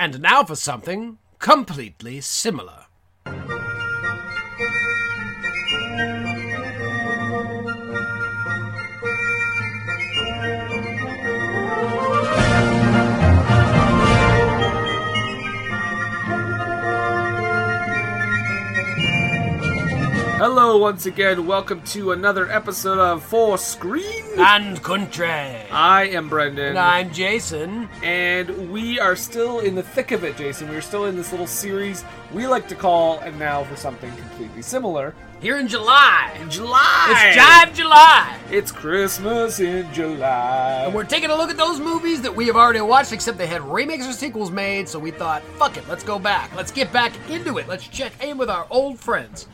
And now for something completely similar. Hello, once again. Welcome to another episode of Four Screen. And country. I am Brendan, And I'm Jason. and we are still in the thick of it, Jason. We're still in this little series we like to call, and now for something completely similar. Here in July. July. It's Jive July. It's Christmas in July. And we're taking a look at those movies that we have already watched, except they had remakes or sequels made, so we thought, fuck it, let's go back. Let's get back into it. Let's check in with our old friends.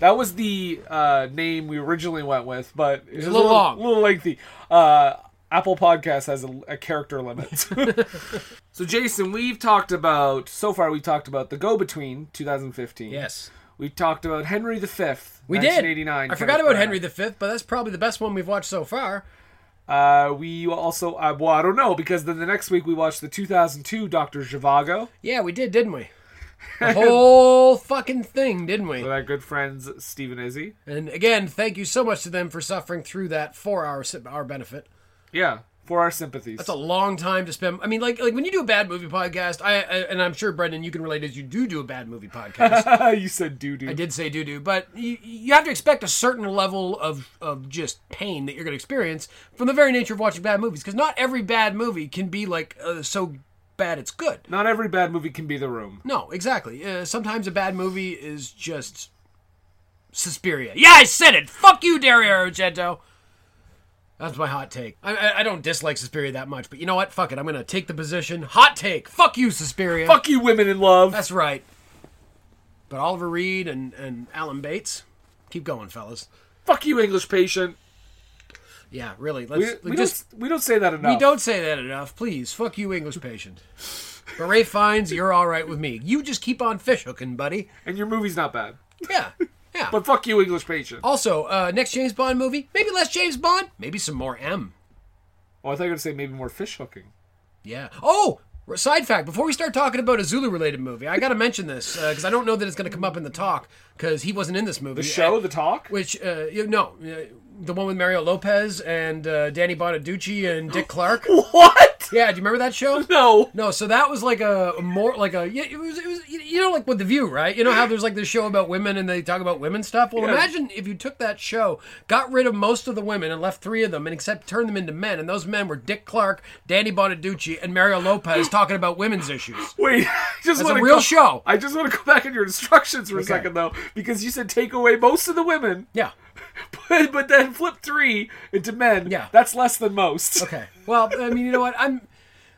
That was the uh, name we originally went with, but it was a little long. a little lengthy. Uh, Apple Podcast has a, a character limit. so, Jason, we've talked about so far. We talked about the Go Between 2015. Yes. We talked about Henry V. We did. 1989. I forgot about Henry V, but that's probably the best one we've watched so far. Uh, we also, uh, well, I don't know because then the next week we watched the 2002 Doctor Zhivago Yeah, we did, didn't we? The whole fucking thing, didn't we? with our good friends Stephen Izzy. And again, thank you so much to them for suffering through that for our our benefit. Yeah, for our sympathies. That's a long time to spend. I mean, like like when you do a bad movie podcast, I, I and I'm sure Brendan, you can relate as you do do a bad movie podcast. you said doo doo. I did say doo doo, but you, you have to expect a certain level of of just pain that you're going to experience from the very nature of watching bad movies, because not every bad movie can be like uh, so bad it's good. Not every bad movie can be The Room. No, exactly. Uh, sometimes a bad movie is just Suspiria. Yeah, I said it. Fuck you, Dario Argento. That's my hot take. I, I, I don't dislike Suspiria that much, but you know what? Fuck it. I'm gonna take the position. Hot take. Fuck you, Suspiria. Fuck you, women in love. That's right. But Oliver Reed and, and Alan Bates, keep going, fellas. Fuck you, English patient. Yeah, really. Let's we just don't we don't say that enough. we don't say that enough, please. Fuck you, English patient. But Ray Fiennes you're all right with me. You just keep on fish hooking, buddy. And your movie's not bad. Yeah, yeah. But fuck you, English patient. Also, uh, next James Bond movie, maybe less James Bond, maybe some more M. Oh, I thought you were gonna say maybe more fish hooking. Yeah. Oh, side fact: before we start talking about a Zulu-related movie, I got to mention this because I don't know that it's going to come up in the talk because he wasn't in this movie. The show, the talk. which uh, you no, uh, the one with Mario Lopez and uh, Danny Bonaduce and Dick Clark. What? Yeah, do you remember that show? No. No, so that was like a, more like a yeah, it was it was you know like with the View, right? You know how there's like this show about women and they talk about women stuff. Well, Yeah. imagine if you took that show, got rid of most of the women and left three of them, and except turned them into men, and those men were Dick Clark, Danny Bonaduce, and Mario Lopez talking about women's issues. Wait, I just want a real go, show. I just want to go back in your instructions for a second though, because you said take away most of the women, Yeah. but, but then flip three into men. Yeah. that's less than most. Okay. Well, I mean, you know what? I'm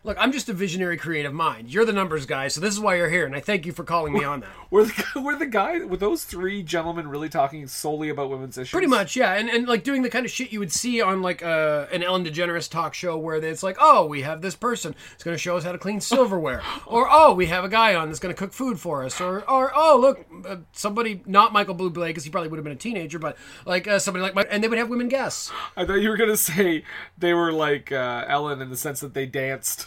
look. I'm just a visionary, creative mind. You're the numbers guy, so this is why you're here, and I thank you for calling me on that. Were the were the guy were those three gentlemen really talking solely about women's issues? Pretty much, yeah, and and like doing the kind of shit you would see on like uh, an Ellen DeGeneres talk show where it's like, oh, we have this person who's going to show us how to clean silverware, or oh, we have a guy on that's going to cook food for us, or or oh, look, uh, somebody not Michael Bublé because he probably would have been a teenager, but like uh, somebody like, my, and they would have women guests. I thought you were gonna say they were like uh, Ellen in the sense that they danced.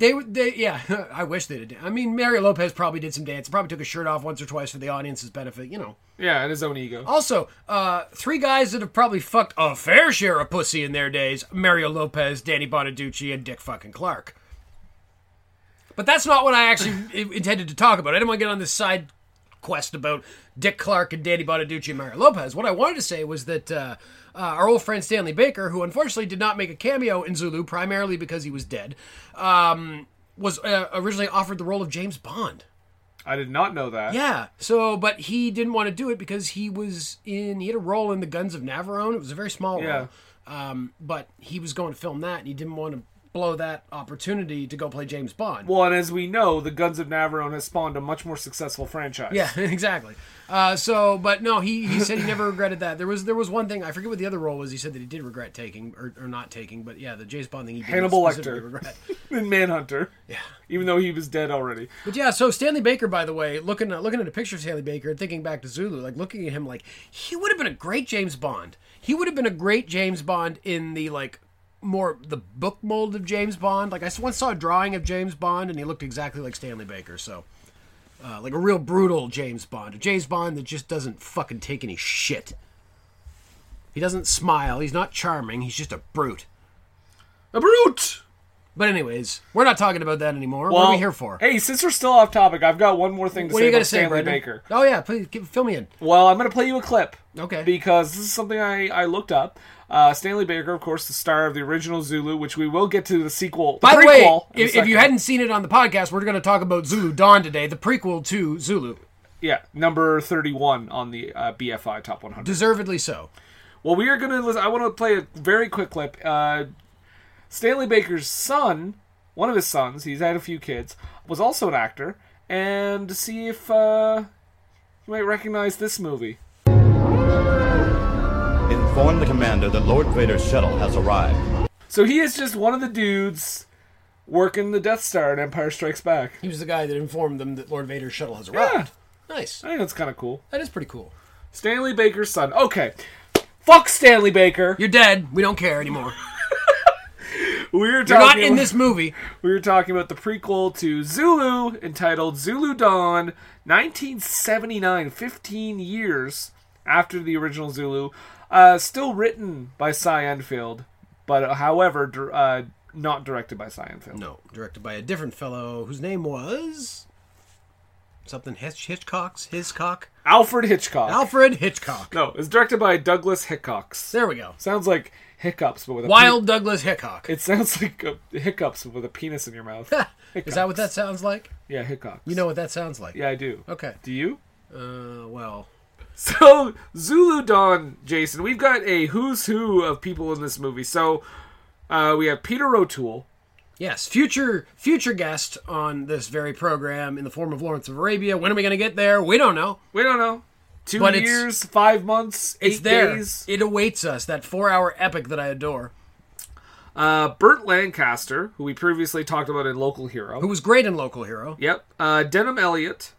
They would, they yeah. I wish they did. I mean, Mario Lopez probably did some dance, probably took a shirt off once or twice for the audience's benefit, you know. Yeah, and his own ego. Also, uh, three guys that have probably fucked a fair share of pussy in their days: Mario Lopez, Danny Bonaduce, and Dick fucking Clark. But that's not what I actually intended to talk about. I didn't want to get on this side quest about Dick Clark and Danny Bonaduce and Mario Lopez. What I wanted to say was that uh, uh, our old friend Stanley Baker, who unfortunately did not make a cameo in Zulu, primarily because he was dead, um, was uh, originally offered the role of James Bond. I did not know that. Yeah. So, but he didn't want to do it because he was in. He had a role in the Guns of Navarone. It was a very small Yeah. role. Um, but he was going to film that, and he didn't want to blow that opportunity to go play James Bond. Well, and as we know, the Guns of Navarone has spawned a much more successful franchise. Yeah, exactly. Uh, so, but no, he, he said he never regretted that. There was there was one thing I forget what the other role was. He said that he did regret taking or, or not taking, but yeah, the James Bond thing he did Hannibal Lecter. regret. in Manhunter. Yeah. Even though he was dead already. But yeah, so Stanley Baker, by the way, looking at, looking at a picture of Stanley Baker and thinking back to Zulu, like looking at him, like he would have been a great James Bond. He would have been a great James Bond in the like more the book mold of James Bond. Like I once saw a drawing of James Bond, and he looked exactly like Stanley Baker. So, uh, like a real brutal James Bond, a James Bond that just doesn't fucking take any shit. He doesn't smile. He's not charming. He's just a brute. A brute. But anyways, we're not talking about that anymore. what are we here for? Hey, since we're still off topic, I've got one more thing to what say about say, Stanley Brendan? Baker. Oh yeah, please give, fill me in. Well, I'm going to play you a clip. Okay. Because this is something I, I looked up. Uh, Stanley Baker, of course, the star of the original Zulu, which we will get to the sequel. By the way, if, if you hadn't seen it on the podcast, we're going to talk about Zulu Dawn today, the prequel to Zulu. Yeah, number 31 on the uh, BFI Top 100. Deservedly so. Well, we are going to listen. I want to play a very quick clip. Uh, Stanley Baker's son, one of his sons, he's had a few kids, was also an actor, and to see if uh, you might recognize this movie. Inform the commander that Lord Vader's shuttle has arrived. So he is just one of the dudes working the Death Star in Empire Strikes Back. He was the guy that informed them that Lord Vader's shuttle has arrived. Nice. I think that's kind of cool. That is pretty cool. Stanley Baker's son. Okay. Fuck Stanley Baker. You're dead. We don't care anymore. We were You're not in about- this movie. We were talking about the prequel to Zulu entitled Zulu Dawn, 1979, 15 years after the original Zulu. Uh, still written by Cy Endfield, but uh, however, dir- uh, not directed by Cy Endfield. No, directed by a different fellow whose name was something Hitch- Hitchcock's Hiscock. Alfred Hitchcock. Alfred Hitchcock. no, it's directed by Douglas Hickox. There we go. Sounds like hiccups, but with a Wild Douglas Hickok. It sounds like uh, hiccups with a penis in your mouth. Is that what that sounds like? Yeah, hickox. You know what that sounds like? Yeah, I do. Okay. Do you? Uh, well, So Zulu Dawn, Jason, we've got a who's who of people in this movie. So uh, we have Peter O'Toole. yes, future future guest on this very program in the form of Lawrence of Arabia. When are we going to get there? We don't know. We don't know. Two But years, five months, eight It's there. days. It awaits us. That four-hour epic that I adore. Uh, Burt Lancaster, who we previously talked about in Local Hero. Who was great in Local Hero. Yep. Uh, Denholm Elliott,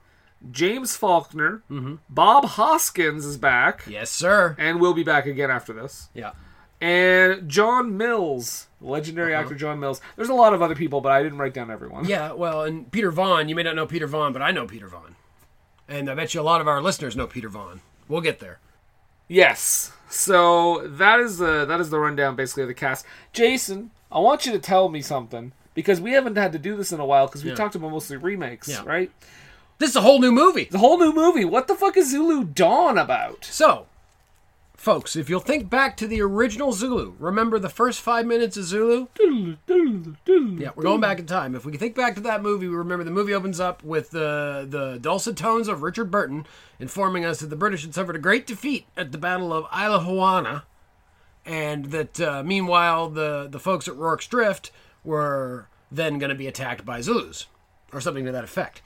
James Faulkner, Mm-hmm. Bob Hoskins is back, Yes, sir. and we'll be back again after this. Yeah. And John Mills, legendary actor John Mills. There's a lot of other people, but I didn't write down everyone. Uh-huh. Yeah, well, and Peter Vaughan, you may not know Peter Vaughan, but I know Peter Vaughan. And I bet you a lot of our listeners know Peter Vaughan. We'll get there. Yes. So that is the that is the rundown basically of the cast. Jason, I want you to tell me something because we haven't had to do this in a while because we Yeah. talked about mostly remakes, Yeah. right? This is a whole new movie. The whole new movie. What the fuck is Zulu Dawn about? So, folks, if you'll think back to the original Zulu, remember the first five minutes of Zulu? Yeah, we're going back in time. If we think back to that movie, we remember the movie opens up with the the dulcet tones of Richard Burton informing us that the British had suffered a great defeat at the Battle of Isla Juana, and that uh, meanwhile the the folks at Rorke's Drift were then going to be attacked by Zulus, or something to that effect.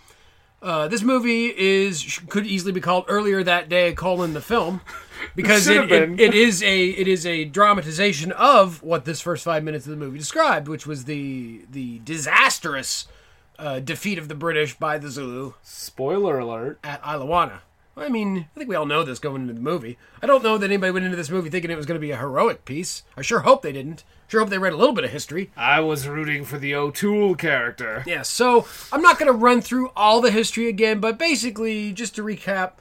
Uh, this movie is could easily be called earlier that day colon the film because it, it, it is a it is a dramatization of what this first five minutes of the movie described, which was the the disastrous uh, defeat of the British by the Zulu Spoiler alert. at Ilawana. I mean, I think we all know this going into the movie. I don't know that anybody went into this movie thinking it was going to be a heroic piece. I sure hope they didn't. Sure hope they read a little bit of history. I was rooting for the O'Toole character. Yeah, so I'm not going to run through all the history again, but basically, just to recap,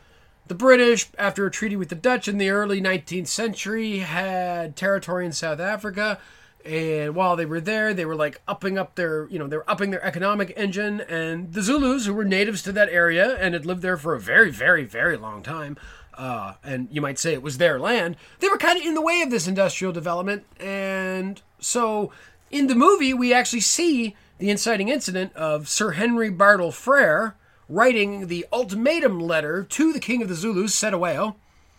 the British, after a treaty with the Dutch in the early 19th century, had territory in South Africa. And while they were there, they were like upping up their, you know, they were upping their economic engine. And the Zulus, who were natives to that area and had lived there for a very, very, very long time, uh, and you might say it was their land, they were kind of in the way of this industrial development. And so in the movie, we actually see the inciting incident of Sir Henry Bartle Frere writing the ultimatum letter to the King of the Zulus, Setaweo.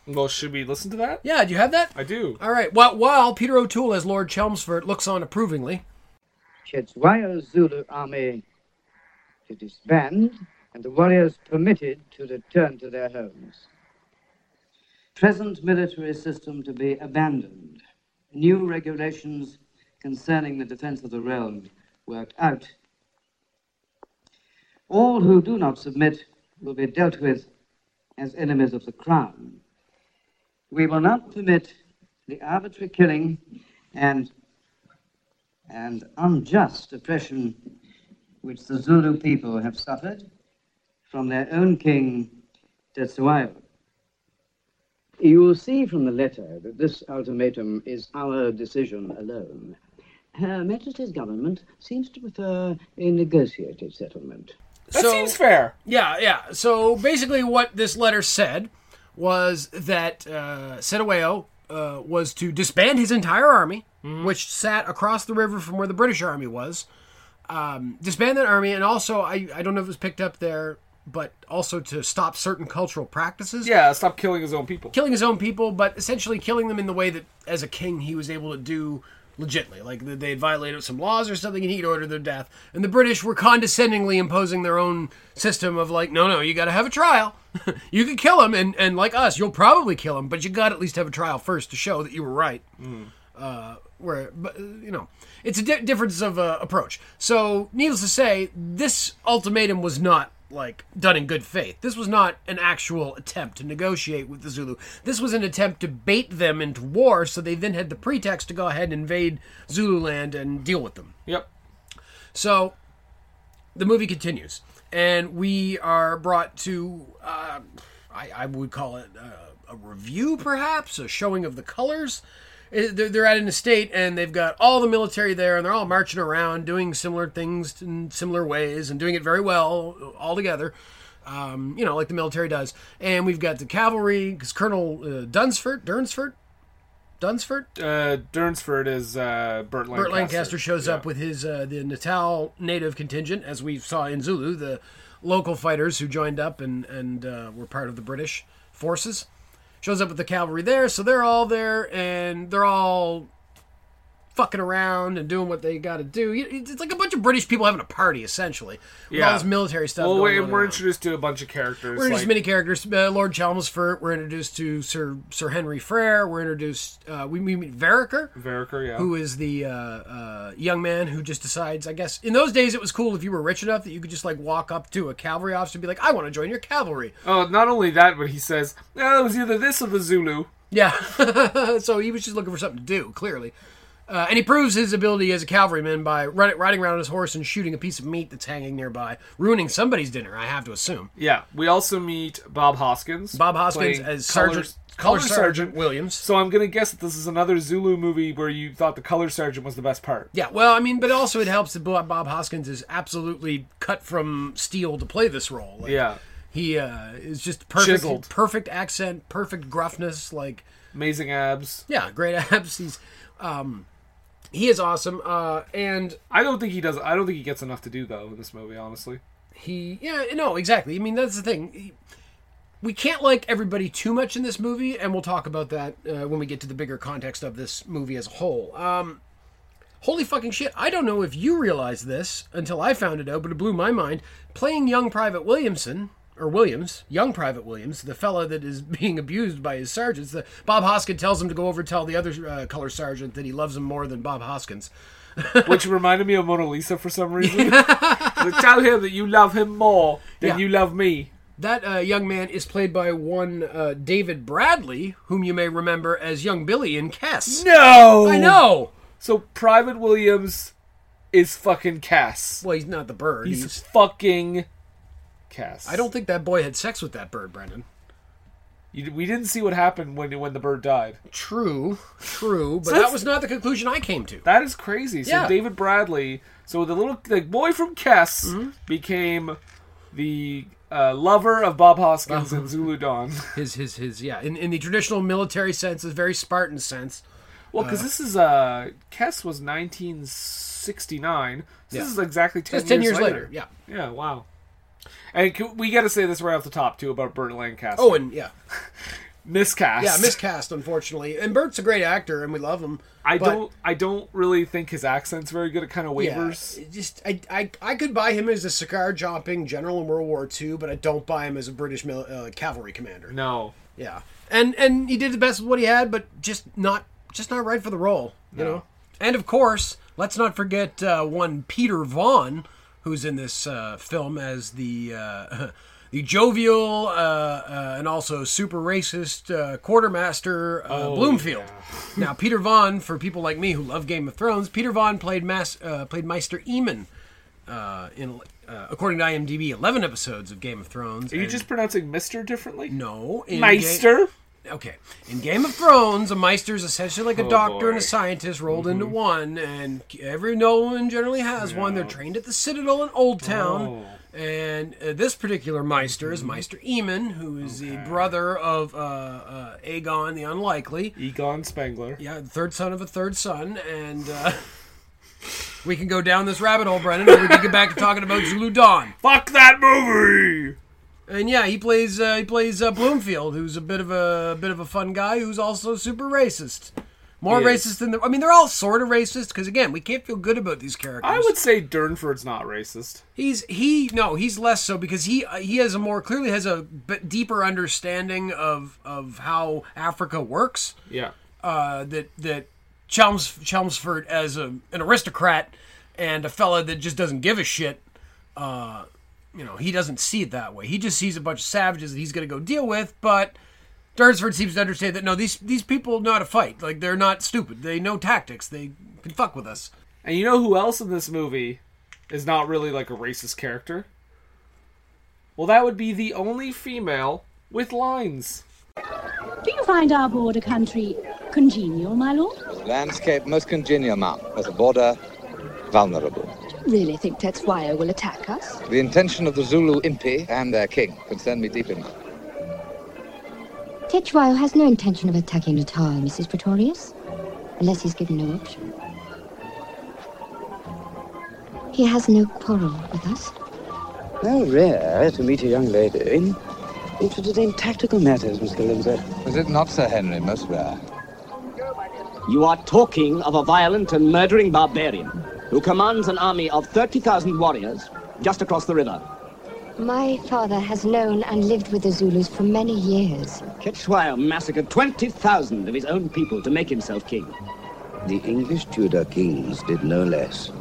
Well, should we listen to that? Yeah, do you have that? I do. All right. Well, while Peter O'Toole as Lord Chelmsford looks on approvingly, Chedwire Zulu army to disband and the warriors permitted to return to their homes. Present military system to be abandoned. New regulations concerning the defense of the realm worked out. All who do not submit will be dealt with as enemies of the crown. We will not permit the arbitrary killing and and unjust oppression which the Zulu people have suffered from their own king, Cetshwayo. You will see from the letter that this ultimatum is our decision alone. Her Majesty's government seems to prefer a negotiated settlement. That So- seems fair. Yeah, yeah. So basically, what this letter said was that uh, Setaweo uh, was to disband his entire army, which sat across the river from where the British army was. Um, disband that army, and also, I, I don't know if it was picked up there, but also to stop certain cultural practices. Yeah, stop killing his own people. Killing his own people, but essentially killing them in the way that, as a king, he was able to do legitly. Like they had violated some laws or something, and he'd ordered their death. And the British were condescendingly imposing their own system of like, no, no, you got to have a trial. you can kill him, and and like us, you'll probably kill him, but you got to at least have a trial first to show that you were right. Uh, where, but uh, you know, it's a di- difference of uh, approach. So, needless to say, this ultimatum was not like done in good faith. This was not an actual attempt to negotiate with the Zulu. This was an attempt to bait them into war, so they then had the pretext to go ahead and invade Zululand and deal with them. Yep. So the movie continues, and we are brought to, uh, I, I would call it uh, a review, perhaps, a showing of the colors. They're, they're at an estate, and they've got all the military there, and they're all marching around, doing similar things in similar ways, and doing it very well all together. Um, you know, like the military does. And we've got the cavalry, because Colonel uh, Dunsford, Durnsford, Dunsford, Uh, Durnsford is uh, Burt Lancaster. Burt Lancaster shows Yeah. up with his uh, the Natal native contingent, as we saw in Zulu, the local fighters who joined up and and uh, were part of the British forces. Shows up with the cavalry there, so they're all there, and they're all fucking around and doing what they got to do. It's like a bunch of British people having a party, essentially, with all Yeah. this military stuff. Well, going wait, on and we're introduced to a bunch of characters. We're introduced like- to many characters. Uh, Lord Chelmsford. We're introduced to Sir Sir Henry Frere. We're introduced. Uh, we, we meet Vereker Veriker, yeah. who is the uh, uh, young man who just decides. I guess in those days it was cool if you were rich enough that you could just like walk up to a cavalry officer and be like, "I want to join your cavalry." Oh, not only that, but he says, "No, it was either this or the Zulu." Yeah, so he was just looking for something to do, clearly. Uh, and he proves his ability as a cavalryman by riding around on his horse and shooting a piece of meat that's hanging nearby, ruining somebody's dinner. I have to assume. Yeah. We also meet Bob Hoskins. Bob Hoskins as Sergeant Color Color Sergeant. Sergeant Williams. So I'm gonna guess that this is another Zulu movie where you thought the Color Sergeant was the best part. Yeah, well, I mean, but also it helps that Bob Bob Hoskins is absolutely cut from steel to play this role. Like, Yeah. He uh, is just perfect, Chiseled. perfect accent, perfect gruffness. Like, Amazing abs. yeah, great abs. He's, um, he is awesome. Uh, and I don't think he does. I don't think he gets enough to do though in this movie. Honestly. he, yeah, no, exactly. I mean, that's the thing. He- we can't like everybody too much in this movie, and we'll talk about that uh, when we get to the bigger context of this movie as a whole. Um, holy fucking shit! I don't know if you realize this until I found it out, but it blew my mind. Playing young Private Williamson or Williams, young Private Williams, the fella that is being abused by his sergeants. The, Bob Hoskins tells him to go over and tell the other uh, color sergeant that he loves him more than Bob Hoskins. Which reminded me of Mona Lisa for some reason. Like, Tell him that you love him more than Yeah. you love me. That uh, young man is played by one uh, David Bradley, whom you may remember as young Billy in Kes. No, I know. So Private Williams is fucking Kes. Well, he's not the bird. He's, He's. fucking I don't think that boy had sex with that bird, Brendan. You, we didn't see what happened when when the bird died. True, true, but So that was not the conclusion I came to. That is crazy. So Yeah. David Bradley, so the little the boy from Kes Mm-hmm. became the uh, lover of Bob Hoskins and Zulu Dawn. His, his, his. Yeah, in, in the traditional military sense, a very Spartan sense. Well, because this is uh Kes was 1969. So Yeah. This is exactly 10, ten years, years later. Yeah. Yeah, wow. And can, we got to say this right off the top too about Burt Lancaster. Oh, and yeah, miscast. yeah, miscast unfortunately. And Bert's a great actor, and we love him. I don't. I don't really think his accent's very good. It kind of wavers. Yeah, just I, I I could buy him as a cigar chopping general in World War II, but I don't buy him as a British mil- uh, cavalry commander. No. Yeah, and and he did the best with what he had, but just not just not right for the role. You No. know. And of course, let's not forget uh, one Peter Vaughan, who's in this uh, film as the uh, the jovial uh, uh, and also super racist uh, quartermaster uh, Oh, Bloomfield. now, Peter Vaughan, for people like me who love Game of Thrones, Peter Vaughan played Mas- uh, played Maester Aemon uh, in, uh, according to IMDb, eleven episodes of Game of Thrones. Are you just pronouncing Mister differently? no in Ga- Maester. Okay. In Game of Thrones, a Maester is essentially like a Oh, doctor and a scientist rolled into one, and every nobleman generally has one. They're trained at the Citadel in Old Town. Oh. And uh, this particular Maester is Maester Aemon, who is the brother of uh, uh, Aegon the Unlikely. Egon Spengler. Yeah, the third son of a third son. And uh, we can go down this rabbit hole, Brennan, or we can get back to talking about Zulu Dawn. Fuck that movie. And yeah, he plays uh, he plays uh, Bloomfield, who's a bit of a, a bit of a fun guy, who's also super racist. More He is. racist than the. I mean, they're all sort of racist because again, we can't feel good about these characters. I would say Durnford's not racist. He's he no, he's less so because he uh, he has a more clearly has a bit deeper understanding of of how Africa works. Yeah. Uh, that that Chelms Chelmsford as a an aristocrat and a fella that just doesn't give a shit. Uh, you know, he doesn't see it that way. He just sees a bunch of savages that he's going to go deal with. But Durnsford seems to understand that no, these these people know how to fight. Like they're not stupid. They know tactics. They can fuck with us. And you know who else in this movie is not really like a racist character? Well, that would be the only female with lines. Do you find our border country congenial, my lord? Landscape most congenial, ma'am. As a border, vulnerable. Really think Tetsuya will attack us? The intention of the Zulu Impi and their king concern me deeply. Tetsuo has no intention of attacking Natal, Mrs. Pretorius, unless he's given no option. He has no quarrel with us. How rare to meet a young lady interested in tactical matters, Mr. Lindsay. Is it not, Sir Henry, most rare? You are talking of a violent and murdering barbarian who commands an army of 30,000 warriors just across the river. My father has known and lived with the Zulus for many years. Cetshwayo massacred 20,000 of his own people to make himself king. The English Tudor kings did no less.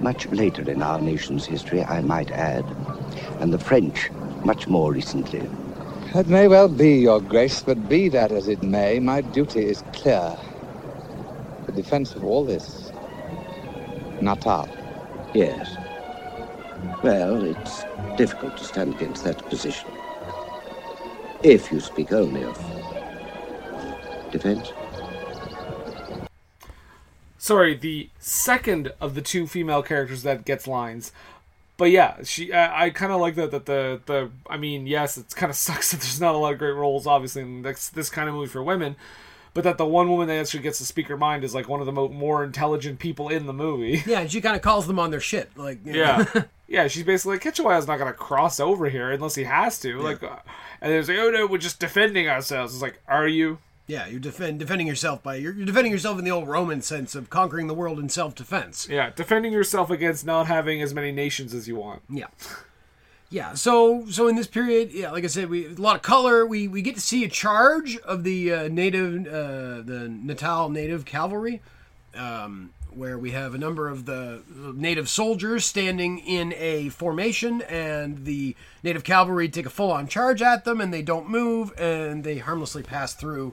Much later in our nation's history, I might add, and the French much more recently. That may well be, Your Grace, but be that as it may, my duty is clear. The defense of all this. Natal. Yes. Well, it's difficult to stand against that position. If you speak only of defense. Sorry, the second of the two female characters that gets lines. But yeah, she. I, I kind of like that. That the the. I mean, yes, it kind of sucks that there's not a lot of great roles, obviously, in this this kind of movie for women. But that the one woman that actually gets to speak her mind is like one of the mo- more intelligent people in the movie. Yeah, and she kind of calls them on their shit. Like you know. Yeah, yeah. She's basically like Cetshwayo's not gonna cross over here unless he has to. Like, uh, and there's like, oh no, we're just defending ourselves. It's like, are you? Yeah, you're defend, defending yourself by you're, you're defending yourself in the old Roman sense of conquering the world in self defense. Yeah, defending yourself against not having as many nations as you want. Yeah. Yeah, so so in this period, yeah, like I said, we a lot of color. We we get to see a charge of the uh, native, uh, the Natal native cavalry, um, where we have a number of the native soldiers standing in a formation, and the native cavalry take a full on charge at them, and they don't move, and they harmlessly pass through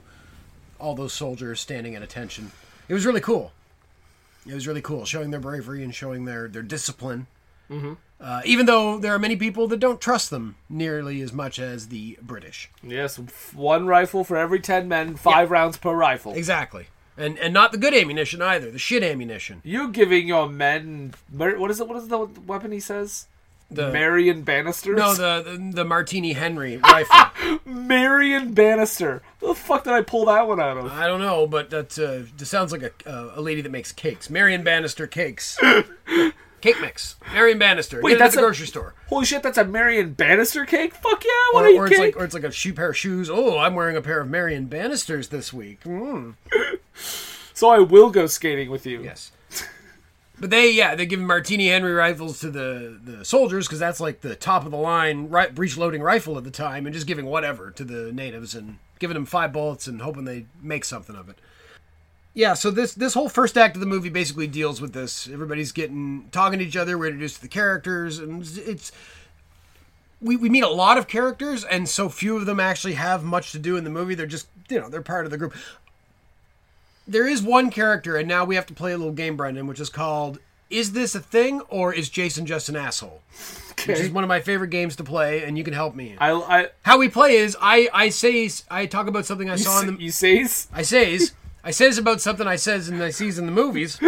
all those soldiers standing at attention. It was really cool. It was really cool, showing their bravery and showing their their discipline. Mm-hmm. Uh, even though there are many people that don't trust them nearly as much as the British. Yes, one rifle for every ten men, five rounds per rifle. Exactly. And and not the good ammunition either, the shit ammunition. You giving your men what is it? What is the weapon he says? The- Marion Bannisters. No, the the, the Martini Henry rifle. Marion Bannister. Where the fuck did I pull that one out of? I don't know, but that uh, sounds like a uh, a lady that makes cakes. Marion Bannister cakes. Cake mix. Marion Bannister. Wait, Get that's at the a- grocery store. Holy shit, that's a Marion Bannister cake? Fuck yeah, I Or, want to or it's cake. like or it's like a shoe pair of shoes. Oh, I'm wearing a pair of Marion Bannisters this week. Mm. so I will go skating with you. Yes. But they, yeah, they give Martini Henry rifles to the, the soldiers because that's like the top of the line ri- breech loading rifle at the time, and just giving whatever to the natives and giving them five bullets and hoping they make something of it. Yeah, so this this whole first act of the movie basically deals with this. Everybody's getting talking to each other. We're introduced to the characters, and it's we, we meet a lot of characters, and so few of them actually have much to do in the movie. They're just, you know, they're part of the group. There is one character, and now we have to play a little game, Brendan, which is called Is This a Thing or Is Jason Just an Asshole? Okay. Which is one of my favorite games to play, and you can help me. I, I How we play is I, I say, I talk about something I saw say, in the. you says I says, I says about something I says and I sees in the movies.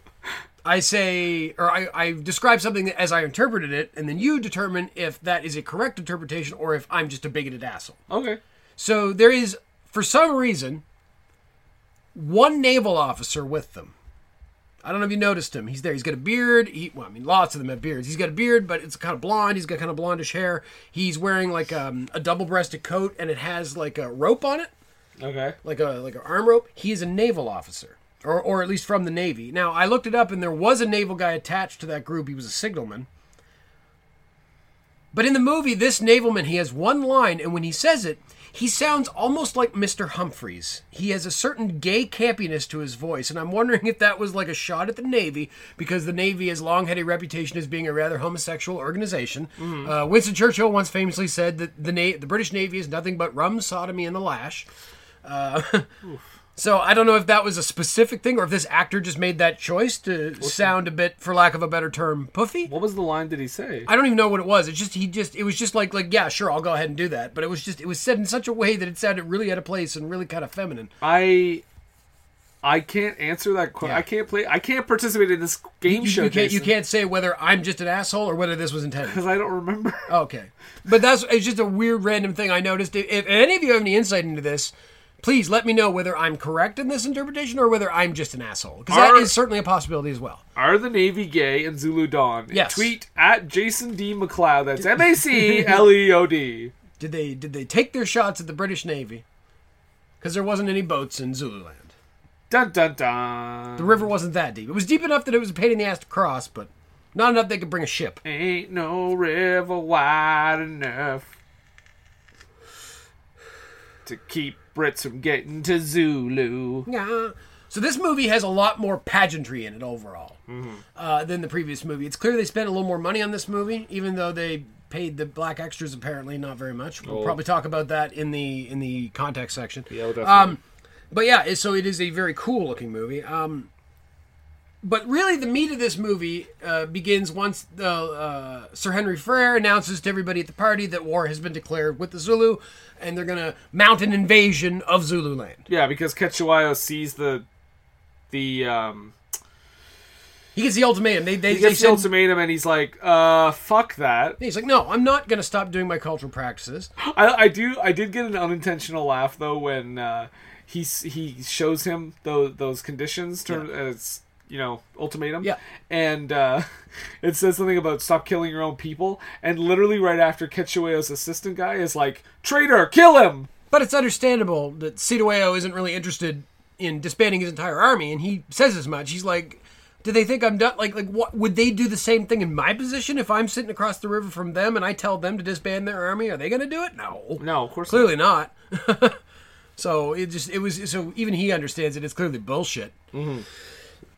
I say, or I, I describe something as I interpreted it, and then you determine if that is a correct interpretation or if I'm just a bigoted asshole. okay. So there is, for some reason, one naval officer with them. I don't know if you noticed him. He's there. He's got a beard. He, well, I mean, lots of them have beards. He's got a beard, but it's kind of blonde. He's got kind of blondish hair. He's wearing like um, a double-breasted coat, and it has like a rope on it Okay. like a like an arm rope. He is a naval officer, or or at least from the Navy. Now I looked it up, and there was a naval guy attached to that group. He was a signalman. But in the movie, this navalman he has one line, and when he says it, he sounds almost like Mr. Humphries. He has a certain gay campiness to his voice, and I'm wondering if that was like a shot at the Navy because the Navy has long had a reputation as being a rather homosexual organization. Uh, Winston Churchill once famously said that the Na- the British Navy is nothing but rum, sodomy, and the lash. Uh, so I don't know if that was a specific thing or if this actor just made that choice to sound a bit, for lack of a better term, puffy. What was the line did he say? I don't even know what it was. It's just he just it was just like like yeah sure I'll go ahead and do that. But it was just it was said in such a way that it sounded really out of place and really kind of feminine. I I can't answer that question. Yeah. I can't play. I can't participate in this game You, show. you can't you can't say whether I'm just an asshole or whether this was intended. because I don't remember. Okay, but that's it's just a weird random thing I noticed. If, if any of you have any insight into this, please let me know whether I'm correct in this interpretation or whether I'm just an asshole because that is certainly a possibility as well. Are the Navy gay and Zulu Dawn? Yes. Tweet at Jason D MacLeod. That's M A C L E O D. Did they did they take their shots at the British Navy? Because there wasn't any boats in Zululand. Dun dun dun. The river wasn't that deep. It was deep enough that it was a pain in the ass to cross, but not enough they could bring a ship. Ain't no river wide enough to keep Brits from getting to Zulu. Yeah. So this movie has a lot more pageantry in it overall uh, than the previous movie. It's clear they spent a little more money on this movie, even though they paid the black extras apparently not very much. We'll Oh. probably talk about that in the in the context section. Yeah, definitely. Um, but yeah, so it is a very cool looking movie. Um, but really, the meat of this movie uh, begins once the uh, Sir Henry Frere announces to everybody at the party that war has been declared with the Zulu, and they're gonna mount an invasion of Zululand. Yeah, because Cetshwayo sees the the um He gets the ultimatum. They they, he they gets the ultimatum and he's like, uh fuck that. he's like, no, I'm not gonna stop doing my cultural practices. I, I do I did get an unintentional laugh though when uh, he he shows him those those conditions to as you know ultimatum. Yeah. and uh, it says something about stop killing your own people, and literally right after Cetshwayo's assistant guy is like traitor, kill him. But it's understandable that Sidoeo isn't really interested in disbanding his entire army, and he says as much. He's like, "Do they think I'm done? Like, like what would they do the same thing in my position if I'm sitting across the river from them and I tell them to disband their army? Are they going to do it? No, No, of course clearly not. so it just it was so even he understands it. It's clearly bullshit. Mm-hmm.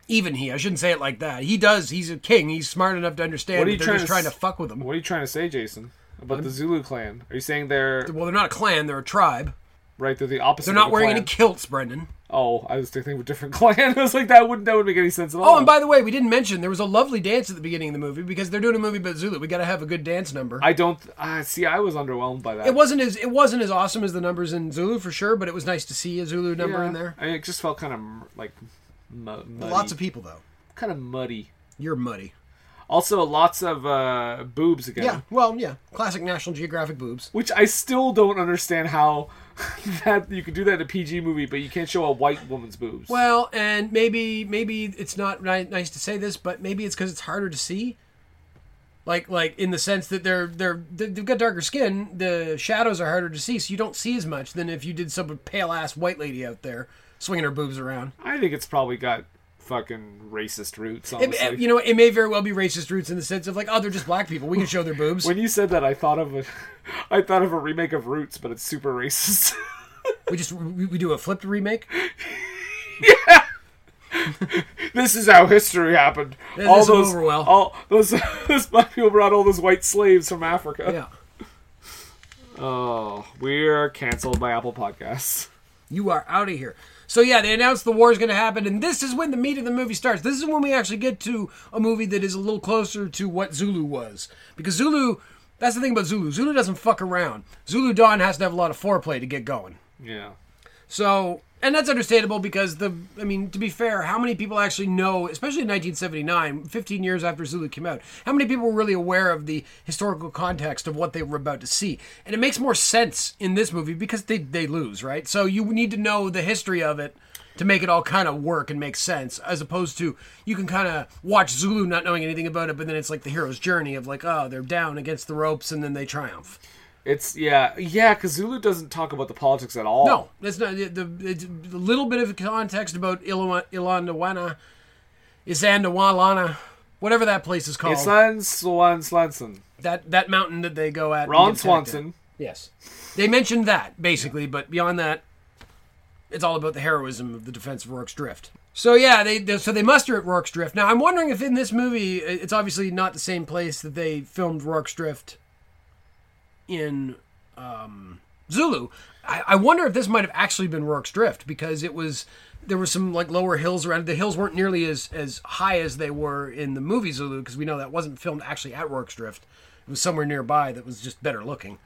Even he, I shouldn't say it like that. He does. He's a king. He's smart enough to understand What are that you they're trying just to trying to fuck with him. What are you trying to say, Jason, about the Zulu clan? Are you saying they're Well, they're not a clan. They're a tribe. right? They're the opposite. They're not wearing clan. any kilts, Brendan. Oh, I was thinking of a different clan. I was like, that wouldn't that would make any sense at all. Oh, and by the way, we didn't mention there was a lovely dance at the beginning of the movie because they're doing a movie about Zulu. We got to have a good dance number. I don't uh, see. I was underwhelmed by that. it wasn't as it wasn't as awesome as the numbers in Zulu for sure, but it was nice to see a Zulu number Yeah. in there. I mean, it just felt kind of like mu-. Lots of people though. kind of muddy. You're muddy. Also, lots of uh, boobs again. Yeah. Well, yeah. Classic National Geographic boobs. Which I still don't understand how that you could do that in a PG movie, but you can't show a white woman's boobs. Well, and maybe maybe it's not ni- nice to say this, but maybe it's because it's harder to see. Like like in the sense that they're they're they've got darker skin, the shadows are harder to see, so you don't see as much than if you did some pale ass white lady out there swinging her boobs around. I think it's probably got fucking racist roots. It, Honestly. it- you know, it may very well be racist roots in the sense of like, oh, they're just black people. We can show their boobs. when you said that, I thought of a, I thought of a remake of Roots, but it's super racist. we just we, we do a flipped remake. yeah. this is how history happened. Yeah, all those, well. all those, those black people brought all those white slaves from Africa. Yeah. Oh, we're canceled by Apple Podcasts. You are out of here. So yeah, they announced the war is going to happen, and this is when the meat of the movie starts. This is when we actually get to a movie that is a little closer to what Zulu was, because Zulu. That's the thing about Zulu. Zulu doesn't fuck around. Zulu Dawn has to have a lot of foreplay to get going. Yeah. So, and that's understandable because the, I mean, to be fair, how many people actually know, especially in 1979, 15 years after Zulu came out, how many people were really aware of the historical context of what they were about to see? And it makes more sense in this movie because they, they lose, right? So you need to know the history of it to make it all kind of work and make sense, as opposed to you can kind of watch Zulu not knowing anything about it, but then it's like the hero's journey of like, oh, they're down against the ropes and then they triumph. It's yeah, yeah. Because Zulu doesn't talk about the politics at all. No, that's not the, the, it's a little bit of context about Ilo- Ilandawana, Isandawalana, whatever that place is called. Swan Swanson. that that mountain that they go at. Ron Swanson. Yes, they mentioned that basically, but beyond that, it's all about the heroism of the defense of Rorke's Drift. So yeah, they, they so they muster at Rorke's Drift. Now I'm wondering if in this movie, it's obviously not the same place that they filmed Rorke's Drift in um, Zulu. I, I wonder if this might have actually been Rorke's Drift because it was there were some like lower hills around. The hills weren't nearly as as high as they were in the movie Zulu because we know that wasn't filmed actually at Rorke's Drift. It was somewhere nearby that was just better looking.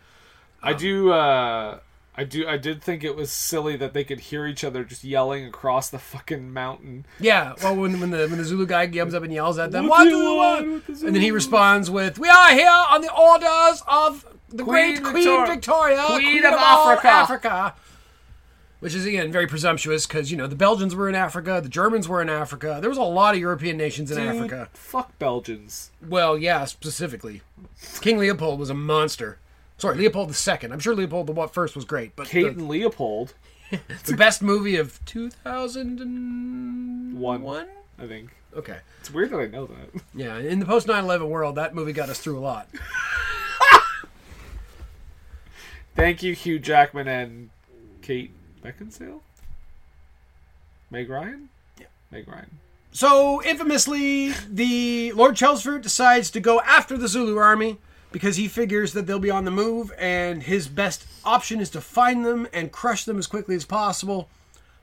I do. uh I do. I did think it was silly that they could hear each other just yelling across the fucking mountain. Yeah, well, when, when the when the Zulu guy comes up and yells at them, What "What do you want want?" the and then he responds with, "We are here on the orders of the Queen great Queen Victor- Victoria, Queen of all Africa." Africa." Which is again very presumptuous because you know the Belgians were in Africa, the Germans were in Africa. There was a lot of European nations in Dude, Africa. Fuck Belgians. Well, yeah, specifically, King Leopold was a monster. Sorry, Leopold II. I'm sure Leopold the what first was great, but Kate the, and Leopold. the best movie of 2001. One. I think. Okay. It's weird that I know that. Yeah, in the post 9/11 world, that movie got us through a lot. Thank you, Hugh Jackman and Kate Beckinsale. Meg Ryan. Yeah. Meg Ryan. So infamously, the Lord Chelmsford decides to go after the Zulu army because he figures that they'll be on the move, and his best option is to find them and crush them as quickly as possible.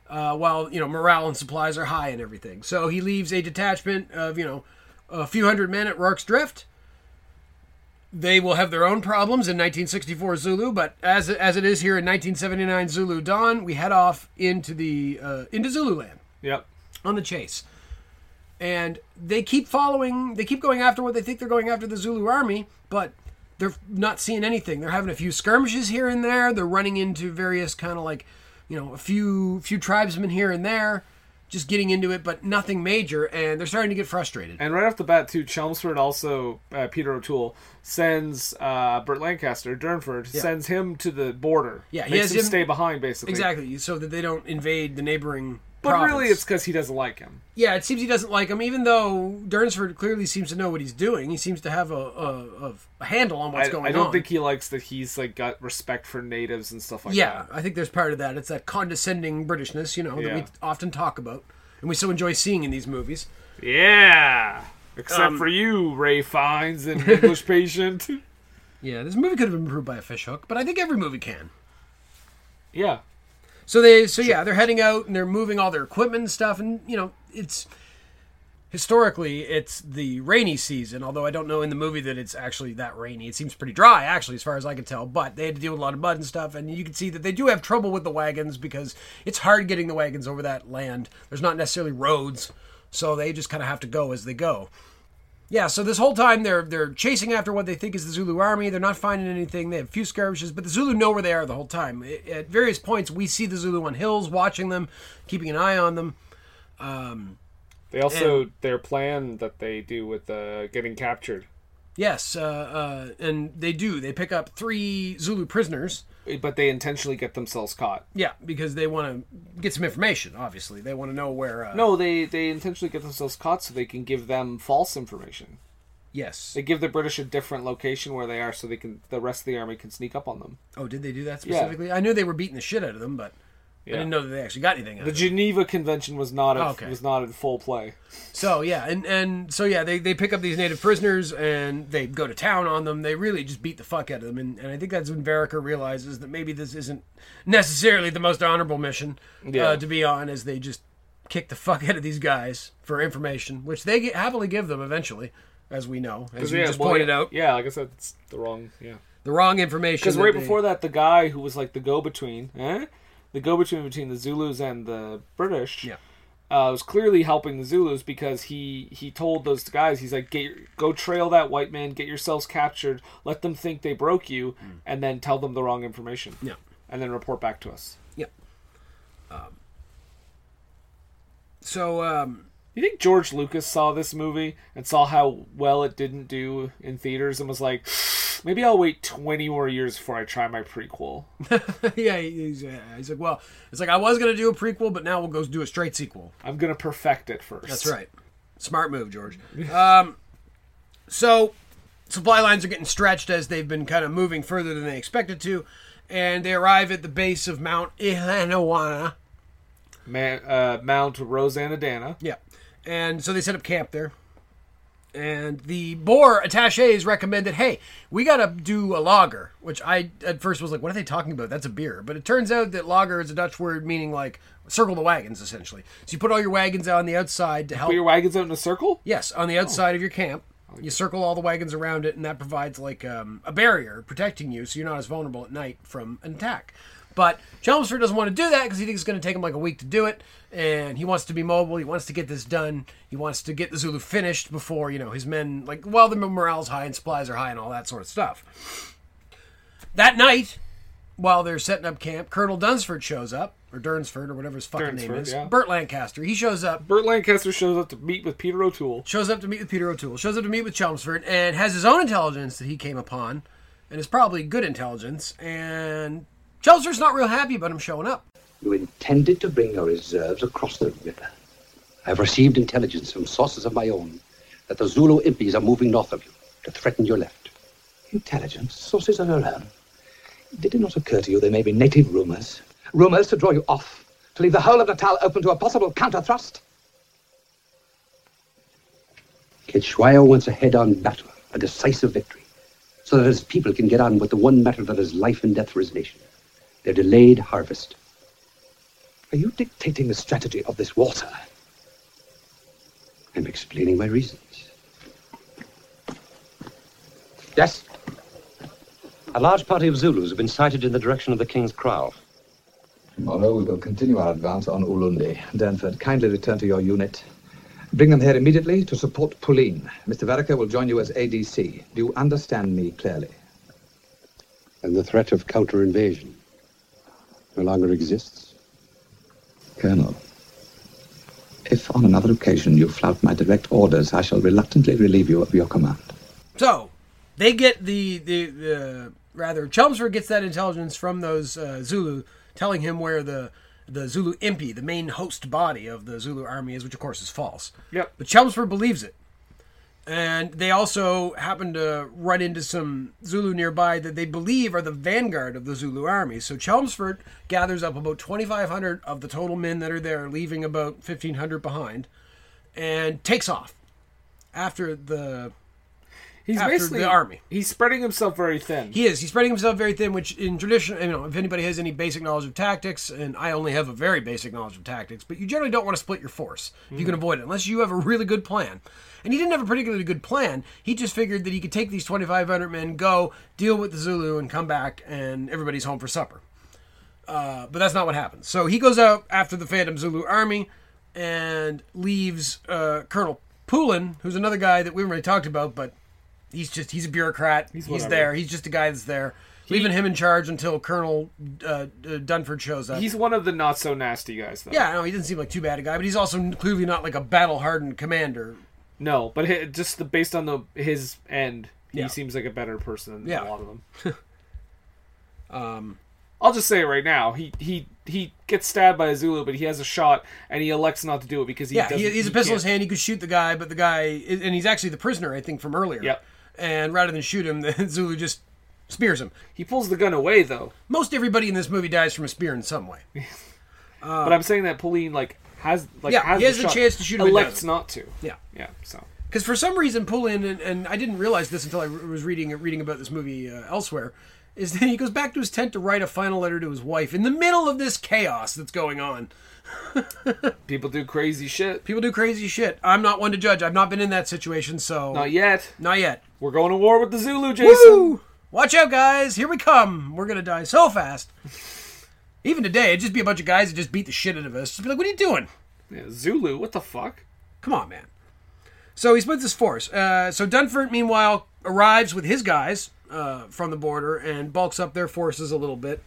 Uh, while you know morale and supplies are high and everything, so he leaves a detachment of you know a few hundred men at Rorke's Drift. They will have their own problems in 1964 Zulu, but as as it is here in 1979 Zulu Dawn, we head off into the uh, into Zululand Yep. on the chase. And they keep following, they keep going after what they think they're going after the Zulu army, but they're not seeing anything. They're having a few skirmishes here and there. They're running into various kind of like, you know, a few few tribesmen here and there, just getting into it, but nothing major. And they're starting to get frustrated. And right off the bat, too, Chelmsford also uh, Peter O'Toole sends uh, Burt Lancaster, Durnford, Yeah. sends him to the border. Yeah, he makes has him him- stay behind basically. Exactly, so that they don't invade the neighboring. But province. really, it's because he doesn't like him. Yeah, it seems he doesn't like him, even though Durnsford clearly seems to know what he's doing. He seems to have a, a, a handle on what's I, going on. I don't on. think he likes that he's like got respect for natives and stuff like yeah, that. Yeah, I think there's part of that. It's that condescending Britishness, you know, that we often talk about, and we so enjoy seeing in these movies. Yeah. Except Um, for you, Ray Fiennes and English Patient. Yeah, this movie could have been improved by a fishhook, but I think every movie can. Yeah. So they, so yeah, they're heading out and they're moving all their equipment and stuff, and you know, it's historically it's the rainy season. Although I don't know in the movie that it's actually that rainy. It seems pretty dry, actually, as far as I can tell. But they had to deal with a lot of mud and stuff, and you can see that they do have trouble with the wagons because it's hard getting the wagons over that land. There's not necessarily roads, so they just kind of have to go as they go. Yeah, so this whole time they're they're chasing after what they think is the Zulu army. They're not finding anything. They have a few skirmishes, but the Zulu know where they are the whole time. At various points, we see the Zulu on hills, watching them, keeping an eye on them. Um, They also And- their plan that they do with uh, getting captured, yes, uh, uh, and they do. They pick up three Zulu prisoners. But they intentionally get themselves caught. Yeah, because they want to get some information. Obviously, they want to know where. Uh, No, they they intentionally get themselves caught so they can give them false information. Yes. They give the British a different location where they are, so they can the rest of the army can sneak up on them. Oh, did they do that Yeah. specifically? I knew they were beating the shit out of them, but I didn't know that they actually got anything. Out The of it. Geneva Convention was not Oh, okay. was not in full play. So yeah, and and so yeah, they, they pick up these native prisoners and they go to town on them. They really just beat the fuck out of them, and, and I think that's when Vereker realizes that maybe this isn't necessarily the most honorable mission Yeah. uh, to be on, as they just kick the fuck out of these guys for information, which they get, happily give them eventually, as we know, as you yeah, just well, pointed yeah, out, Yeah, like I said, it's the wrong. Yeah. the wrong information. Because right they- before that, the guy who was like the go-between, eh? The go-between between the Zulus and the British, Yeah. uh, was clearly helping the Zulus because he he told those guys, he's like, get go trail that white man, get yourselves captured, let them think they broke you, and then tell them the wrong information. Mm. Yeah. and then report back to us. Yep. Um, so um, You think George Lucas saw this movie and saw how well it didn't do in theaters and was like, maybe I'll wait 20 more years before I try my prequel? yeah, he's, uh, he's like, well, it's like I was gonna do a prequel, but now we'll go do a straight sequel. I'm going to perfect it first. That's right. Smart move, George. Um, so supply lines are getting stretched as they've been kind of moving further than they expected to, and they arrive at the base of Mount Ilanawana. Ma- uh, Mount Rosanna Dana. Yeah, and so they set up camp there. And the Boer attaches recommended, hey, we got to do a lager, which I at first was like, what are they talking about? That's a beer. But it turns out that lager is a Dutch word meaning like circle the wagons, essentially. So you put all your wagons out on the outside to help. Put your wagons out in a circle? Yes, on the outside of your camp. You circle all the wagons around it, and that provides like um, a barrier protecting you, so you're not as vulnerable at night from an attack. But Chelmsford doesn't want to do that because he thinks it's going to take him like a week to do it, and he wants to be mobile. He wants to get this done. He wants to get the Zulu finished before you know his men like while the morale's high and supplies are high and all that sort of stuff. That night, while they're setting up camp, Colonel Dunsford shows up, or Durnsford, or whatever his fucking name is. yeah. Burt Lancaster. He shows up. Burt Lancaster shows up to meet with Peter O'Toole. shows up to meet with Peter O'Toole, shows up to meet with Chelmsford, and has his own intelligence that he came upon, and is probably good intelligence. And Chelmsford's not real happy about him showing up. You intended to bring your reserves across the river. I have received intelligence from sources of my own that the Zulu impis are moving north of you to threaten your left. Intelligence? Sources of your own? Did it not occur to you there may be native rumors? Rumors to draw you off, to leave the whole of Natal open to a possible counter-thrust? Cetshwayo wants a head-on battle, a decisive victory, so that his people can get on with the one matter that is life and death for his nation, their delayed harvest. Are you dictating the strategy of this war. I'm explaining my reasons. Yes? A large party of Zulus have been sighted in the direction of the King's Kraal. Oh, Tomorrow we will continue our advance on Ulundi. Durnford, kindly return to your unit. Bring them here immediately to support Pulleine. Mr. Vereker will join you as ADC. Do you understand me clearly? And the threat of counter-invasion no longer exists? Colonel, if on another occasion you flout my direct orders, I shall reluctantly relieve you of your command. So they get the the, the rather Chelmsford gets that intelligence from those uh, Zulu, telling him where the the Zulu impi, the main host body of the Zulu army, is, which of course is false. Yep. But Chelmsford believes it. And they also happen to run into some Zulu nearby that they believe are the vanguard of the Zulu army. So Chelmsford gathers up about 2,500 of the total men that are there, leaving about 1,500 behind, and takes off after the He's after basically the army. He's spreading himself very thin. He is. He's spreading himself very thin, which in traditional, you know, if anybody has any basic knowledge of tactics, and I only have a very basic knowledge of tactics, but you generally don't want to split your force if you mm-hmm. can avoid it, unless you have a really good plan. And he didn't have a particularly good plan. He just figured that he could take these 2,500 men, go, deal with the Zulu, and come back, and everybody's home for supper. Uh, but that's not what happens. So he goes out after the Phantom Zulu army and leaves uh, Colonel Pulleine, who's another guy that we've already talked about, but he's just he's a bureaucrat. He's, whatever. there. He's just a guy that's there. Leaving him in charge until Colonel uh, uh, Durnford shows up. He's one of the not so nasty guys, though. yeah, no, he doesn't seem like too bad a guy, but he's also clearly not like a battle hardened commander. No, but just the, based on the his end, he Yeah. seems like a better person than Yeah. a lot of them. Um, I'll just say it right now. He he he gets stabbed by a Zulu, but he has a shot, and he elects not to do it because he yeah, doesn't. he, he's a pistol in his hand. He could shoot the guy, but the guy, and he's actually the prisoner, I think, from earlier. Yep. And rather than shoot him, the Zulu just spears him. He pulls the gun away, though. Most everybody in this movie dies from a spear in some way. but I'm saying that Pulleine like has like Yeah, has he has the shot, chance to shoot him elects doesn't. to. Yeah. Yeah. So because for some reason Pulleine and, and I didn't realize this until I was reading reading about this movie uh, elsewhere is that he goes back to his tent to write a final letter to his wife in the middle of this chaos that's going on. people do crazy shit. People do crazy shit. I'm not one to judge. I've not been in that situation, so Not yet. Not yet. We're going to war with the Zulu, Jason. Woo! Watch out, guys! Here we come. We're gonna die so fast. Even today, it'd just be a bunch of guys that just beat the shit out of us. Just be like, "What are you doing?" Yeah, Zulu, what the fuck? Come on, man. So he splits his force. Uh, so Durnford, meanwhile, arrives with his guys uh, from the border and bulks up their forces a little bit.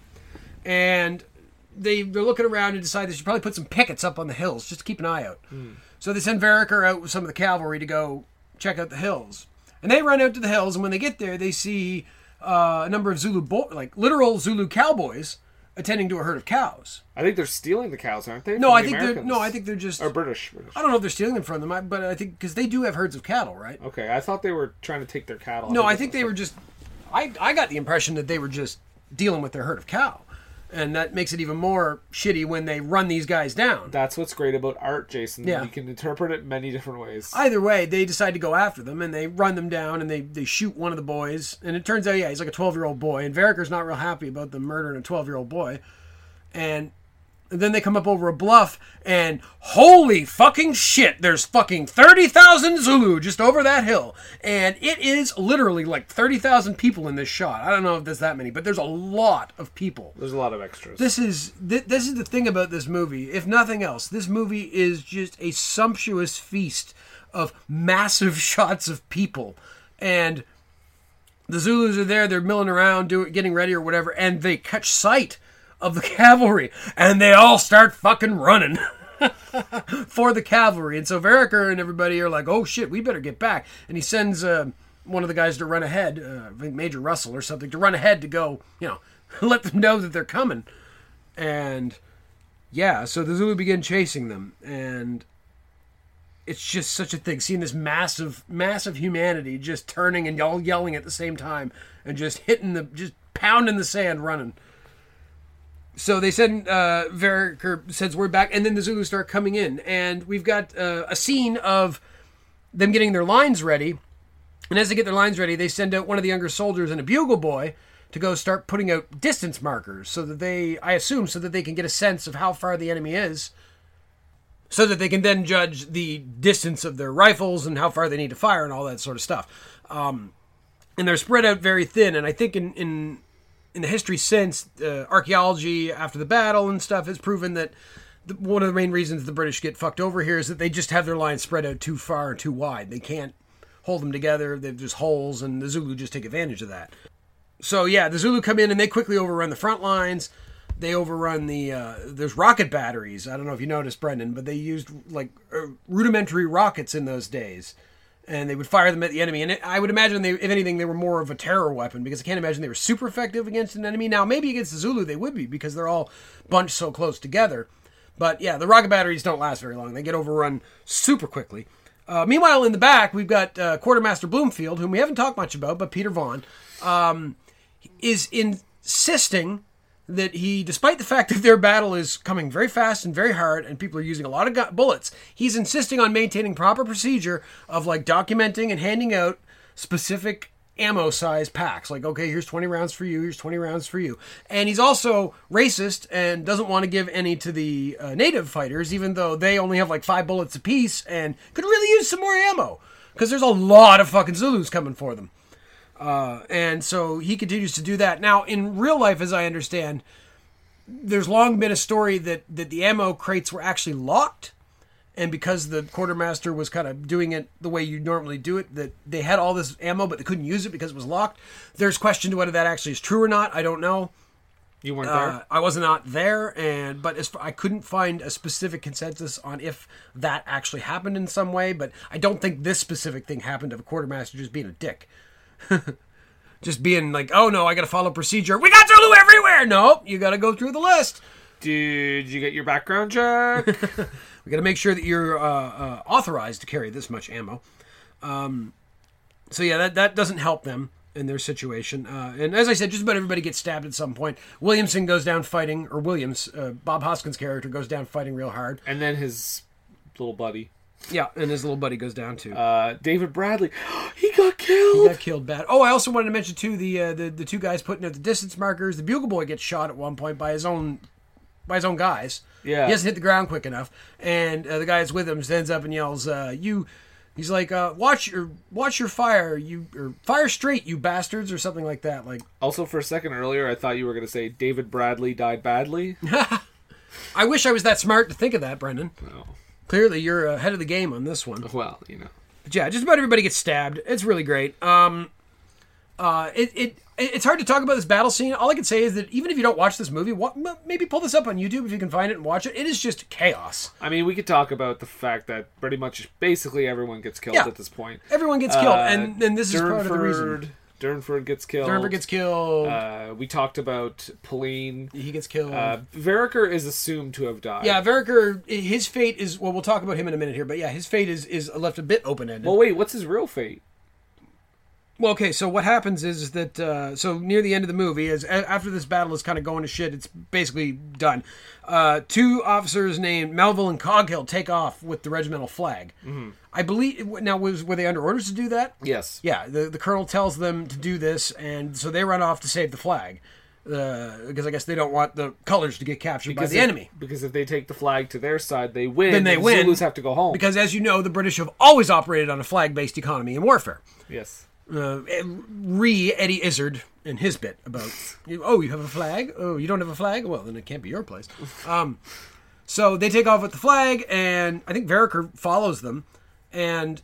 And they, they're looking around and decide they should probably put some pickets up on the hills just to keep an eye out. So they send Vereker out with some of the cavalry to go check out the hills. And they run out to the hills, and when they get there, they see uh, a number of Zulu, bo- like literal Zulu cowboys, attending to a herd of cows. I think they're stealing the cows, aren't they? No, I the think they're no, I think they're just or British. British. I don't know if they're stealing them from them, I- but I think because they do have herds of cattle, right? Okay, I thought they were trying to take their cattle. No, I think they were just. I I got the impression that they were just dealing with their herd of cow, and that makes it even more shitty when they run these guys down. That's what's great about art, Jason. Yeah. You can interpret it many different ways. Either way, they decide to go after them, and they run them down, and they they shoot one of the boys, and it turns out, yeah, he's like a twelve year old boy, and Vereker's not real happy about them murdering a twelve year old boy, and. Then they come up over a bluff, and holy fucking shit, there's fucking 30,000 Zulu just over that hill. And it is literally like 30,000 people in this shot. I don't know if there's that many, but there's a lot of people. There's a lot of extras. This is th- this is the thing about this movie. If nothing else, this movie is just a sumptuous feast of massive shots of people, and the Zulus are there. They're milling around, doing, getting ready or whatever, and they catch sight of the cavalry, and they all start fucking running. for the cavalry, and so Vereker and everybody are like, "Oh shit, we better get back." And he sends uh, one of the guys to run ahead, uh, Major Russell or something, to run ahead to go, you know, let them know that they're coming. And yeah, so the Zulu begin chasing them, and it's just such a thing. Seeing this massive, massive humanity just turning and y'all yelling at the same time, and just hitting the, just pounding the sand, running. So they send uh, Vereker sends word back, and then the Zulus start coming in, and we've got uh, a scene of them getting their lines ready. And as they get their lines ready, they send out one of the younger soldiers and a bugle boy to go start putting out distance markers so that they, I assume, so that they can get a sense of how far the enemy is, so that they can then judge the distance of their rifles and how far they need to fire and all that sort of stuff. Um, and they're spread out very thin. And I think in in in the history since uh, archaeology after the battle and stuff has proven that the, one of the main reasons the British get fucked over here is that they just have their lines spread out too far and too wide. They can't hold them together. They've just holes, and the Zulu just take advantage of that. So yeah, the Zulu come in and they quickly overrun the front lines. They overrun the uh, there's rocket batteries. I don't know if you noticed, Brendan, but they used like uh, rudimentary rockets in those days, and they would fire them at the enemy. And it, I would imagine they, if anything, they were more of a terror weapon because I can't imagine they were super effective against an enemy. Now maybe against the Zulu they would be because they're all bunched so close together. But yeah, the rocket batteries don't last very long. They get overrun super quickly. Uh, meanwhile, in the back, we've got uh, Quartermaster Bloomfield, whom we haven't talked much about, but Peter Vaughan um, is insisting that he, despite the fact that their battle is coming very fast and very hard, and people are using a lot of bullets, he's insisting on maintaining proper procedure of like documenting and handing out specific ammo size packs. Like, okay, here's 20 rounds for you, here's 20 rounds for you. And he's also racist and doesn't want to give any to the uh, native fighters, even though they only have like five bullets apiece and could really use some more ammo. Because there's a lot of fucking Zulus coming for them. Uh, and so he continues to do that. Now, in real life, as I understand, there's long been a story that, that the ammo crates were actually locked. And because the quartermaster was kind of doing it the way you normally do it, that they had all this ammo, but they couldn't use it because it was locked. There's question to whether that actually is true or not. I don't know. You weren't Uh, there. I was not there, and but as far, I couldn't find a specific consensus on if that actually happened in some way. But I don't think this specific thing happened of a quartermaster just being a dick, just being like, "Oh no, I got to follow procedure. We got Zulu everywhere." No, you got to go through the list. Did you get your background check? we got to make sure that you're uh, uh, authorized to carry this much ammo. Um, so yeah, that that doesn't help them. in their situation. Uh, and as I said, just about everybody gets stabbed at some point. Williamson goes down fighting, or Williams, uh, Bob Hoskins' character goes down fighting real hard. And then his little buddy. Yeah, and his little buddy goes down too. Uh, David Bradley, he got killed. He got killed bad. Oh, I also wanted to mention too the uh, the the two guys putting out the distance markers. The bugle boy gets shot at one point by his own by his own guys. Yeah. he hasn't hit the ground quick enough, and uh, the guy that's with him stands up and yells, uh, "You." He's like, uh, "Watch your watch your fire, you or fire straight, you bastards," or something like that. Like, Also, for a second earlier, I thought you were going to say David Bradley died badly. I wish I was that smart to think of that, Brendan. No. Clearly, you're ahead of the game on this one. Well, you know. But yeah, just about everybody gets stabbed. It's really great. Um, uh, it, it it's hard to talk about this battle scene. All I can say is that even if you don't watch this movie, m- maybe pull this up on YouTube if you can find it and watch it. It is just chaos. I mean, we could talk about the fact that pretty much basically everyone gets killed Yeah. at this point. Everyone gets killed, and- and this is part of the reason. Durnford- gets killed. Durnford gets killed. Uh, we talked about Pulleine. He gets killed. Uh, is assumed to have died. Yeah, Vereker, his fate is well. We'll talk about him in a minute here, but yeah, his fate is is left a bit open ended. Well, wait, what's his real fate? Well, okay, so what happens is that uh, so near the end of the movie, is after this battle is kind of going to shit, it's basically done. Uh, two officers named Melville and Coghill take off with the regimental flag. Mhm. I believe now was were they under orders to do that? Yes. Yeah, the the colonel tells them to do this, and so they run off to save the flag. Uh, because I guess they don't want the colors to get captured by the if, enemy. Because if they take the flag to their side, they win. Then they and win. Zulus have to go home. Because as you know, the British have always operated on a flag-based economy in warfare. yes. Uh, re Eddie Izzard in his bit about oh you have a flag oh you don't have a flag well then it can't be your place um, so they take off with the flag and I think Vereker follows them and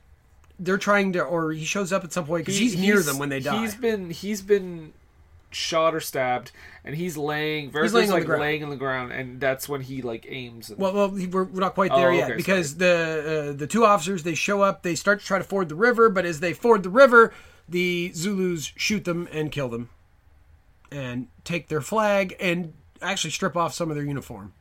they're trying to or he shows up at some point because He- he's near them when they die He's been he's been shot or stabbed, and he's laying. Vereker's laying like ground. laying on the ground, and that's when he like aims. And, Well, well, we're, we're not quite Oh, there okay, yet because the uh, the two officers they show up. They start to try to ford the river, but as they ford the river, the Zulus shoot them and kill them, and take their flag and actually strip off some of their uniform.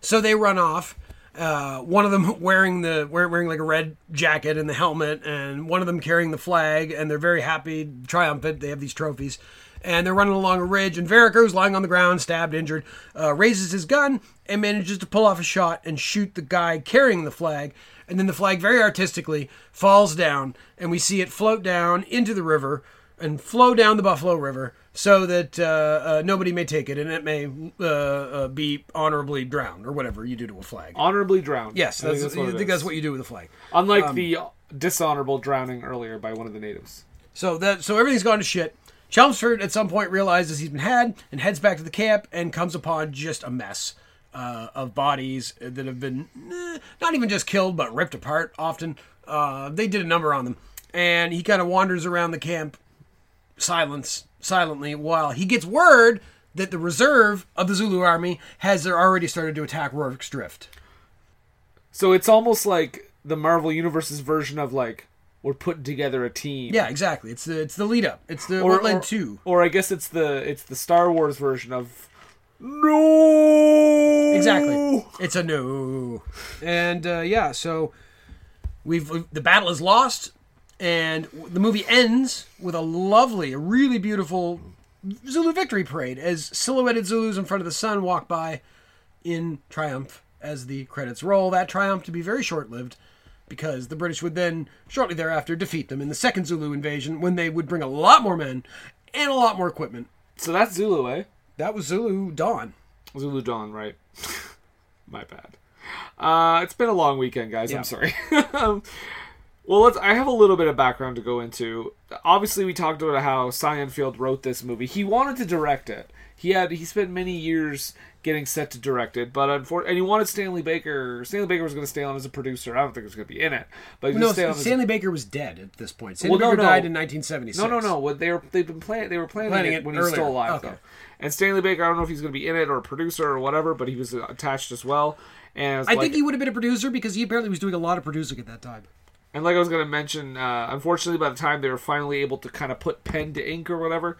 So they run off. Uh, one of them wearing the wear- wearing like a red jacket and the helmet, and one of them carrying the flag, and they're very happy, triumphant. They have these trophies, and they're running along a ridge. And Vereker, who's lying on the ground, stabbed, injured, uh, raises his gun and manages to pull off a shot and shoot the guy carrying the flag. And then the flag, very artistically, falls down, and we see it float down into the river and flow down the Buffalo River so that uh, uh, nobody may take it and it may uh, uh, be honorably drowned or whatever you do to a flag. honorably drowned. Yes, I think that's, I think that's what you do with a flag. Unlike Um, the dishonorable drowning earlier by one of the natives. So that so everything's gone to shit. Chelmsford at some point realizes he's been had and heads back to the camp and comes upon just a mess uh, of bodies that have been eh, not even just killed but ripped apart. Often uh, they did a number on them, and he kind of wanders around the camp, silence silently while he gets word that the reserve of the Zulu army has already started to attack Rorke's Drift. So it's almost like the Marvel Universe's version of like we're putting together a team. Yeah, exactly. It's the it's the lead up. It's the Or, what led or, to. or I guess it's the it's the Star Wars version of no. Exactly. It's a no. And uh, yeah, so we've the battle is lost, and the movie ends with a lovely, a really beautiful Zulu victory parade as silhouetted Zulus in front of the sun walk by in triumph as the credits roll. That triumph to be very short lived. Because the British would then, shortly thereafter, defeat them in the second Zulu invasion when they would bring a lot more men and a lot more equipment. So that's Zulu, eh? That was Zulu Dawn. Zulu Dawn, right? My bad. Uh, it's been a long weekend, guys. Yeah. I'm sorry. um, well, let's. I have a little bit of background to go into. Obviously, we talked about how Field wrote this movie. He wanted to direct it. He had. He spent many years getting set to direct it, but unfortunately, and he wanted Stanley Baker. Stanley Baker was going to stay on as a producer. I don't think he was going to be in it, but No, gonna stay on as a- Stanley Baker was dead at this point. Stanley Well, no, Baker no. died in 1976. No, no, no. What they were they've been planning they were planning, Planning it, it when he was still alive Okay. though. And Stanley Baker, I don't know if he's going to be in it or a producer or whatever, but he was attached as well. And I like, think he would have been a producer because he apparently was doing a lot of producing at that time. and like I was going to mention, uh, unfortunately, by the time they were finally able to kind of put pen to ink or whatever,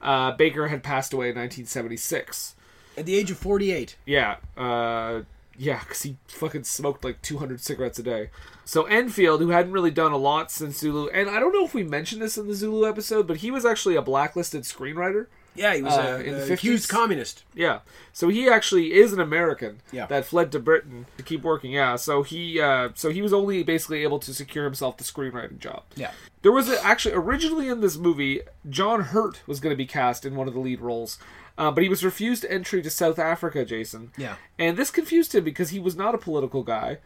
uh, Baker had passed away in 1976. At the age of 48. Yeah, uh, Yeah, because he fucking smoked like 200 cigarettes a day. So Endfield, who hadn't really done a lot since Zulu, and I don't know if we mentioned this in the Zulu episode, but he was actually a blacklisted screenwriter. Yeah, he was uh, a, in the a 50s. accused communist. Yeah, so he actually is an American Yeah. that fled to Britain to keep working. Yeah, so he uh, so he was only basically able to secure himself the screenwriting job. Yeah. There was a, actually originally in this movie, John Hurt was going to be cast in one of the lead roles, uh, but he was refused entry to South Africa. Jason. Yeah. And this confused him because he was not a political guy,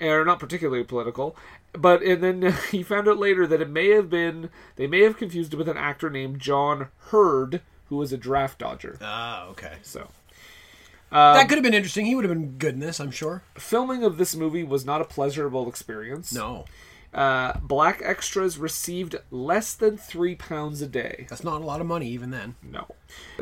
or not particularly political. But and then he found out later that it may have been they may have confused him with an actor named John Heard, who was a draft dodger. Ah, okay. So that could have been interesting. He would have been good in this, I'm sure. filming of this movie was not a pleasurable experience. No, Uh, black extras received less than three pounds a day. that's not a lot of money even then. No.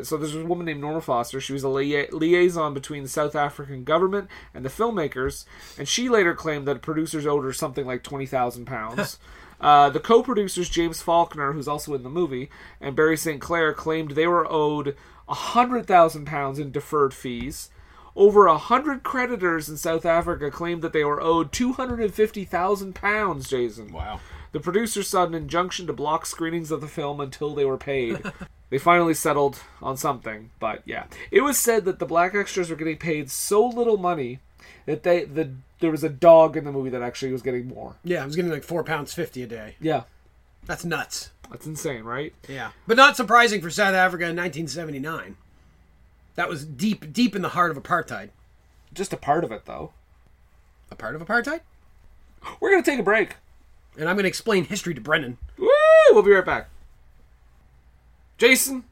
So there's a woman named Norma Foster. She was a lia- liaison between the South African government and the filmmakers, and she later claimed that producers owed her something like twenty thousand pounds. Uh, the co-producers James Faulkner, who's also in the movie, and Barry St. Clair claimed they were owed hundred thousand pounds in deferred fees. Over a hundred creditors in South Africa claimed that they were owed two hundred and fifty thousand pounds. Jason. Wow. The producers sought an injunction to block screenings of the film until they were paid. they finally settled on something, but yeah. It was said that the black extras were getting paid so little money that they the there was a dog in the movie that actually was getting more. Yeah, I was getting like four pounds fifty a day. Yeah. That's nuts. That's insane, right? Yeah, but not surprising for South Africa in 1979. That was deep, deep in the heart of apartheid. Just a part of it though. A part of apartheid. We're gonna take a break. And I'm going to explain history to Brendan. Woo! We'll be right back. Jason,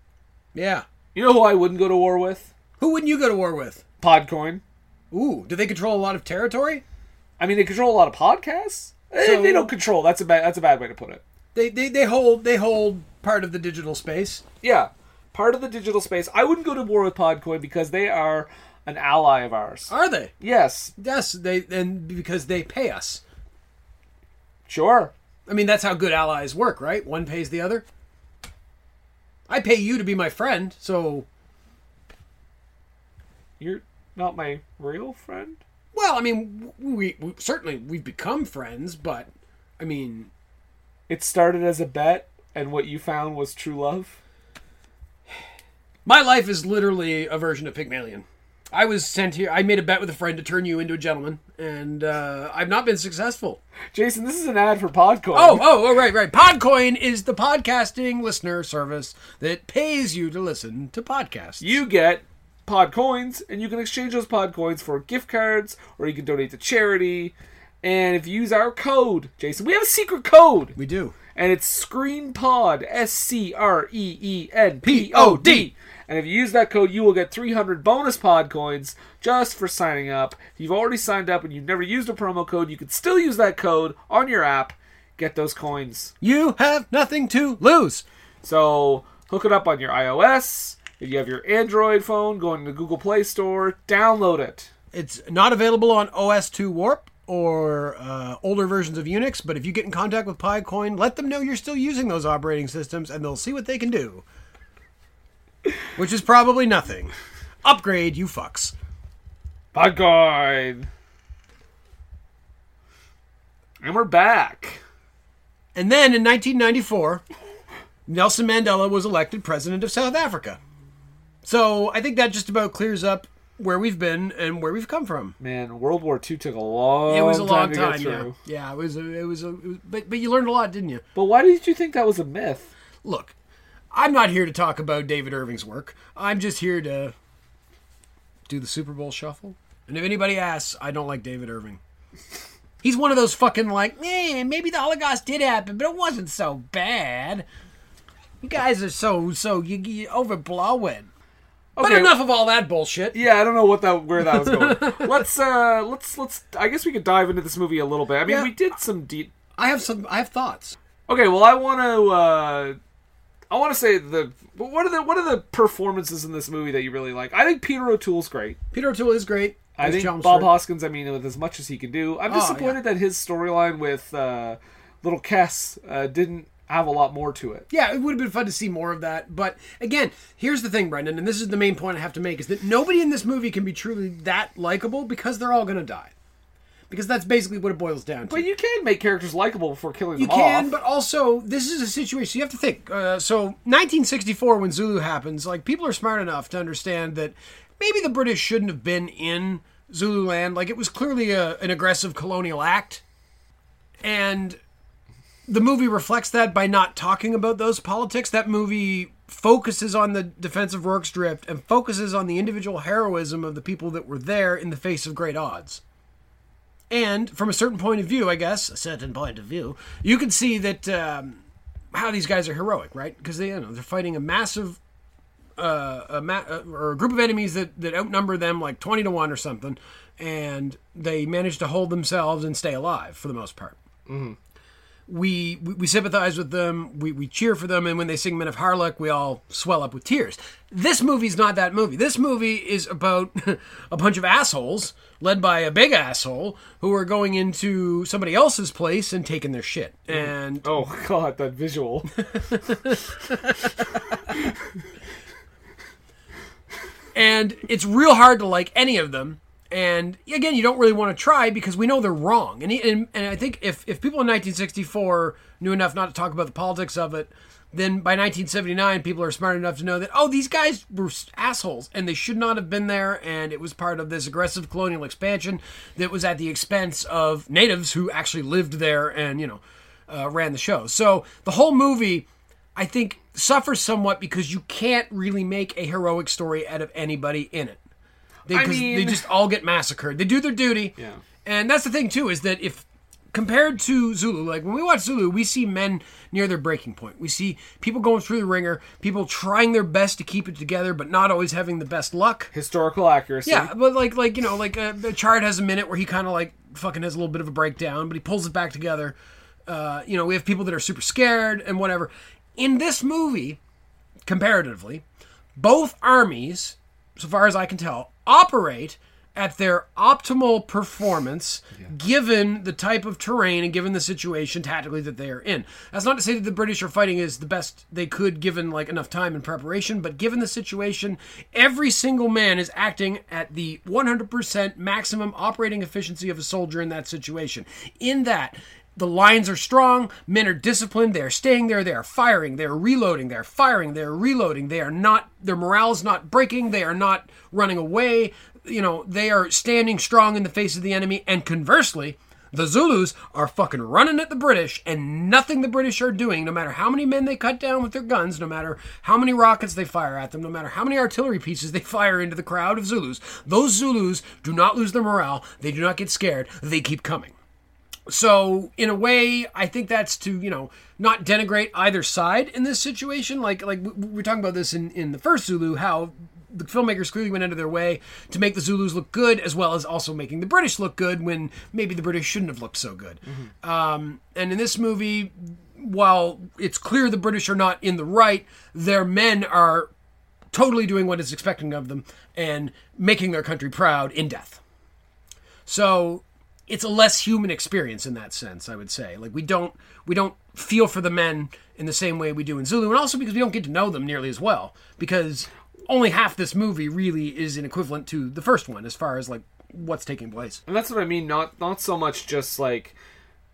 Yeah. you know who I wouldn't go to war with? Who wouldn't you go to war with? Podcoin. Ooh, do they control a lot of territory? I mean, they control a lot of podcasts. Eh, So- they don't control. That's a bad. That's a bad way to put it. They, they they hold they hold part of the digital space. Yeah, part of the digital space. I wouldn't go to war with Podcoin because they are an ally of ours. Are they? Yes, Yes, they and because they pay us. sure. I mean, that's how good allies work, right? One pays the other. I pay you to be my friend, so You're not my real friend. well, I mean, we, we certainly we've become friends, but I mean, It started as a bet, and what you found was true love. My life is literally a version of Pygmalion. I was sent here. I made a bet with a friend to turn you into a gentleman, and uh, I've not been successful. Jason, this is an ad for Podcoin. Oh, oh, oh, right, right. Podcoin is the podcasting listener service that pays you to listen to podcasts. you get pod coins and you can exchange those pod coins for gift cards or you can donate to charity and if you use our code jason we have a secret code we do and it's screenpod s-c-r-e-e-n-p-o-d and if you use that code you will get 300 bonus pod coins just for signing up if you've already signed up and you've never used a promo code you can still use that code on your app get those coins You have nothing to lose. so hook it up on your iOS. If you have your Android phone, go into the Google Play Store, download it. It's not available on OS2 Warp or uh, older versions of Unix, but if you get in contact with Podcoin, let them know you're still using those operating systems and they'll see what they can do. Which is probably nothing. Upgrade, you fucks. Podcoin. And we're back. And then in 1994, Nelson Mandela was elected president of South Africa. So I think that just about clears up where we've been and where we've come from. Man, World War II took a long it was a long to time, yeah. Yeah, it was a, it was a, it was, but but you learned a lot, didn't you? But why did you think that was a myth? Look, I'm not here to talk about David Irving's work. I'm just here to do the Super Bowl shuffle. And if anybody asks, I don't like David Irving. He's one of those fucking like, eh, maybe the Holocaust did happen, but it wasn't so bad. You guys are so so you, you overblowing. But Okay. enough of all that bullshit. Yeah, I don't know what that where that was going. let's uh let's let's I guess we could dive into this movie a little bit. I mean, Yeah. we did some deep I have some I have thoughts. Okay, well, I want to. Uh, I want to say the. What are the What are the performances in this movie that you really like? I think Peter O'Toole's great. Peter O'Toole is great. I think Chelmsford. Bob Hoskins. I mean, with as much as he can do, I'm Oh, disappointed that his storyline with uh, little Kes uh, didn't have a lot more to it. Yeah, it would have been fun to see more of that. But again, here's the thing, Brendan, and this is the main point I have to make: is that nobody in this movie can be truly that likable because they're all going to die. Because that's basically what it boils down to. But you can make characters likable before killing them. You them can, off. but also this is a situation you have to think. Uh, so 1964, when Zulu happens, like people are smart enough to understand that maybe the British shouldn't have been in Zululand. Like it was clearly a, an aggressive colonial act, and the movie reflects that by not talking about those politics. That movie focuses on the defense of Rorke's Drift and focuses on the individual heroism of the people that were there in the face of great odds. And from a certain point of view, I guess, a certain point of view, you can see that um, how these guys are heroic, right? Because they, you know, they're fighting a massive, uh, a ma- uh, or a group of enemies that, that outnumber them like twenty to one or something, and they manage to hold themselves and stay alive for the most part. Mm-hmm. We, we we sympathize with them, we, we cheer for them, and when they sing Men of Harlech, we all swell up with tears. This movie's not that movie. This movie is about a bunch of assholes led by a big asshole who are going into somebody else's place and taking their shit. And oh god, that visual. and it's real hard to like any of them. And again, you don't really want to try because we know they're wrong. And, and and I think if if people in 1964 knew enough not to talk about the politics of it, then by 1979 people are smart enough to know that oh these guys were assholes and they should not have been there and it was part of this aggressive colonial expansion that was at the expense of natives who actually lived there and you know uh, ran the show. So the whole movie. I think suffers somewhat because you can't really make a heroic story out of anybody in it. They, I mean- they just all get massacred. They do their duty. Yeah. And that's the thing too is that if compared to Zulu, like when we watch Zulu, we see men near their breaking point. We see people going through the ringer, people trying their best to keep it together, but not always having the best luck. Historical accuracy. Yeah, but like like you know like uh, Chard has a minute where he kind of like fucking has a little bit of a breakdown, but he pulls it back together. Uh, you know, we have people that are super scared and whatever. In this movie, comparatively, both armies, so far as I can tell, operate at their optimal performance given the type of terrain and given the situation tactically that they are in. That's not to say that the British are fighting is the best they could given like enough time and preparation, but given the situation, every single man is acting at the 100% maximum operating efficiency of a soldier in that situation. In that the lines are strong. Men are disciplined. They are staying there. They are firing. They are reloading. They are firing. They are reloading. They are not. Their morale is not breaking. They are not running away. You know, they are standing strong in the face of the enemy. And conversely, the Zulus are fucking running at the British, and nothing the British are doing, no matter how many men they cut down with their guns, no matter how many rockets they fire at them, no matter how many artillery pieces they fire into the crowd of Zulus, those Zulus do not lose their morale. They do not get scared. They keep coming. So in a way, I think that's to you know not denigrate either side in this situation. Like like we we we're talking about this in in the first Zulu, how the filmmakers clearly went out of their way to make the Zulus look good, as well as also making the British look good when maybe the British shouldn't have looked so good. Um, and in this movie, while it's clear the British are not in the right, their men are totally doing what is expected of them and making their country proud in death. So it's a less human experience in that sense, I would say. Like we don't we don't feel for the men in the same way we do in Zulu, and also because we don't get to know them nearly as well. Because only half this movie really is an equivalent to the first one as far as like what's taking place. And that's what I mean. Not not so much just like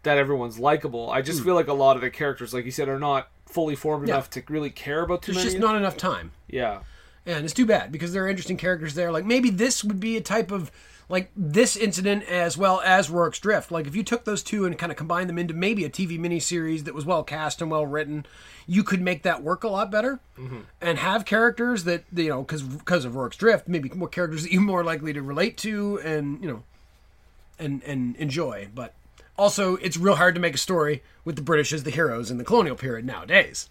that everyone's likable. I just Hmm. feel like a lot of the characters, like you said, are not fully formed Yeah. enough to really care about too There's many. just not enough time. Yeah. And it's too bad because there are interesting characters there. Like maybe this would be a type of like this incident as well as Rorke's Drift. Like if you took those two and kind of combined them into maybe a TV miniseries that was well cast and well written, you could make that work a lot better mm-hmm. and have characters that you know because because of Rorke's Drift, maybe more characters that you're more likely to relate to and you know and and enjoy. But also, it's real hard to make a story with the British as the heroes in the colonial period nowadays.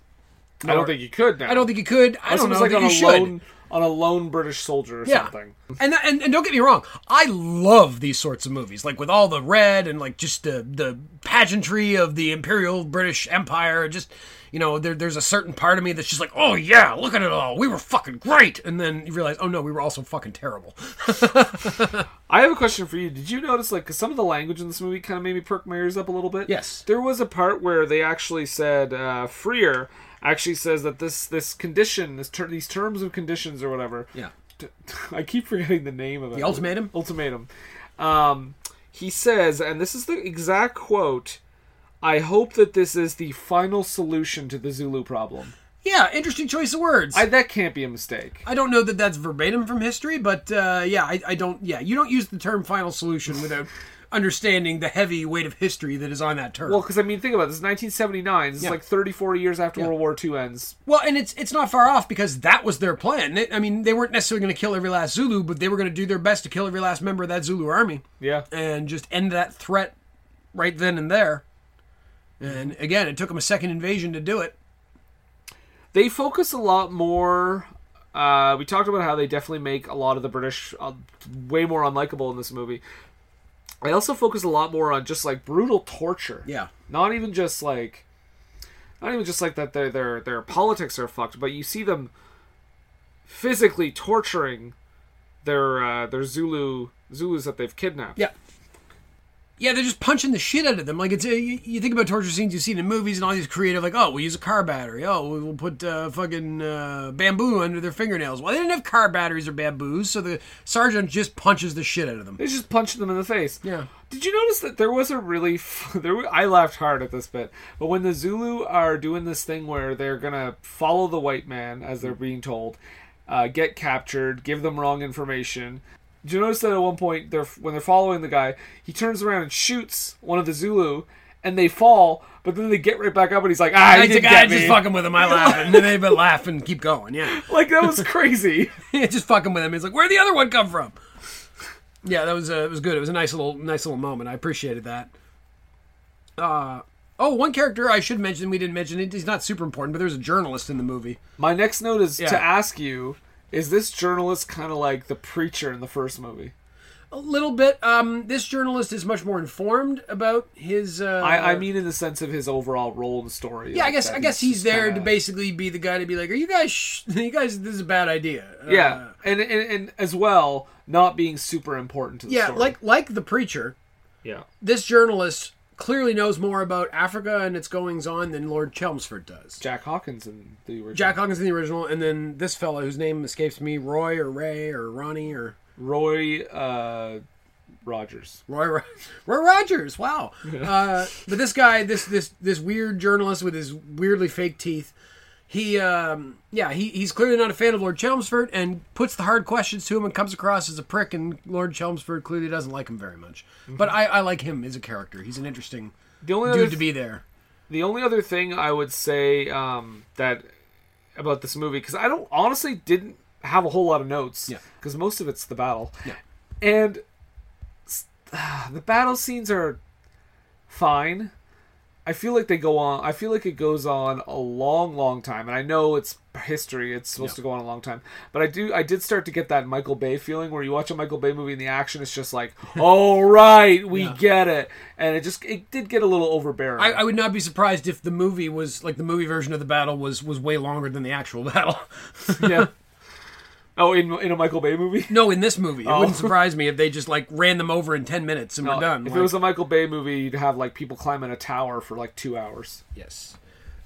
I don't think you could now. I don't think you could. I Unless don't know like that you should. lone on a lone British soldier or Yeah. something. And, and and don't get me wrong, I love these sorts of movies, like with all the red and like just the the pageantry of the Imperial British Empire. Just you know, there, there's a certain part of me that's just like, oh yeah, look at it all, we were fucking great, and then you realize, oh no, we were also fucking terrible. I have a question for you. Did you notice, like, 'cause some of the language in this movie kind of made me perk my ears up a little bit? Yes. There was a part where they actually said, uh, Frere actually says that this this condition, this ter- these terms of conditions or whatever. Yeah. I keep forgetting the name of it. The ultimatum? Ultimatum. Um, he says, and this is the exact quote. I hope that this is the final solution to the Zulu problem. Yeah, interesting choice of words. I, that can't be a mistake. I don't know that that's verbatim from history, but uh, yeah, I, I don't. Yeah, you don't use the term "final solution" without understanding the heavy weight of history that is on that term. Well, because I mean, think about. This 1979. This is Yeah. like 30, 40 years after Yeah. World War II ends. Well, and it's it's not far off because that was their plan. I mean, they weren't necessarily going to kill every last Zulu, but they were going to do their best to kill every last member of that Zulu army Yeah. and just end that threat right then and there. And again, it took them a second invasion to do it. They focus a lot more. Uh, we talked about how they definitely make a lot of the British uh, way more unlikable in this movie. They also focus a lot more on just like brutal torture. Yeah. Not even just like, not even just like that their their their politics are fucked, but you see them physically torturing their uh, their Zulu Zulus that they've kidnapped. Yeah. Yeah, they're just punching the shit out of them. Like it's a, you, you think about torture scenes you've seen in movies and all these creative, like oh, we'll use a car battery. Oh, we'll put uh, fucking uh, bamboo under their fingernails. Well, they didn't have car batteries or bamboos, so the sergeant just punches the shit out of them. They just punched them in the face. Yeah. Did you notice that there was a really f- there? wa- I laughed hard at this bit, but when the Zulu are doing this thing where they're gonna follow the white man as they're being told, uh, get captured, give them wrong information. Did you notice that at one point they're when they're following the guy, he turns around and shoots one of the Zulu, and they fall, but then they get right back up, and he's like, ah, he I, did I get just fucking with him. I laugh, and then they but laugh and keep going. Yeah, like that was crazy. yeah, just fucking with him. He's like, where'd the other one come from? Yeah, that was uh, it was good. It was a nice little nice little moment. I appreciated that. Uh oh, one character I should mention we didn't mention it. He's not super important, but there's a journalist in the movie. My next note is Yeah. to ask you: Is this journalist kind of like the preacher in the first movie? A little bit. Um, this journalist is much more informed about his. Uh, I, I mean, in the sense of his overall role in the story. yeah, I guess that I guess he's he's just there kinda- to basically be the guy to be like, "Are you guys? Sh- you guys, this is a bad idea." Uh, Yeah, and, and and as well, not being super important to the story. yeah, story. like like the preacher. yeah, This journalist clearly knows more about Africa and its goings on than Lord Chelmsford does. Jack Hawkins in the original. Jack Hawkins in the original, and then this fellow whose name escapes me, Roy or Ray or Ronnie or Roy uh, Rogers. Roy Ro- Roy Rogers. Wow. Uh, but this guy, this this this weird journalist with his weirdly fake teeth, he um, yeah he, he's clearly not a fan of Lord Chelmsford and puts the hard questions to him and comes across as a prick. And Lord Chelmsford clearly doesn't like him very much. But I, I like him as a character. He's an interesting The only dude other to be there. The only other thing I would say um, that about this movie because I don't honestly didn't have a whole lot of notes. Yeah. Because most of it's the battle. Yeah. And s- the battle scenes are fine. I feel like they go on. I feel like it goes on a long, long time, and I know it's history. It's supposed to go on a long time, but I do. I did start to get that Michael Bay feeling where you watch a Michael Bay movie and the action is just like, "All right, we Yeah. get it," and it just it did get a little overbearing. I, I would not be surprised if the movie was like the movie version of the battle was was way longer than the actual battle. yeah. Oh, in in a Michael Bay movie? No, in this movie, it Oh. wouldn't surprise me if they just like ran them over in ten minutes and No, we're done. If Like- it was a Michael Bay movie, you'd have like people climbing a tower for like two hours. Yes.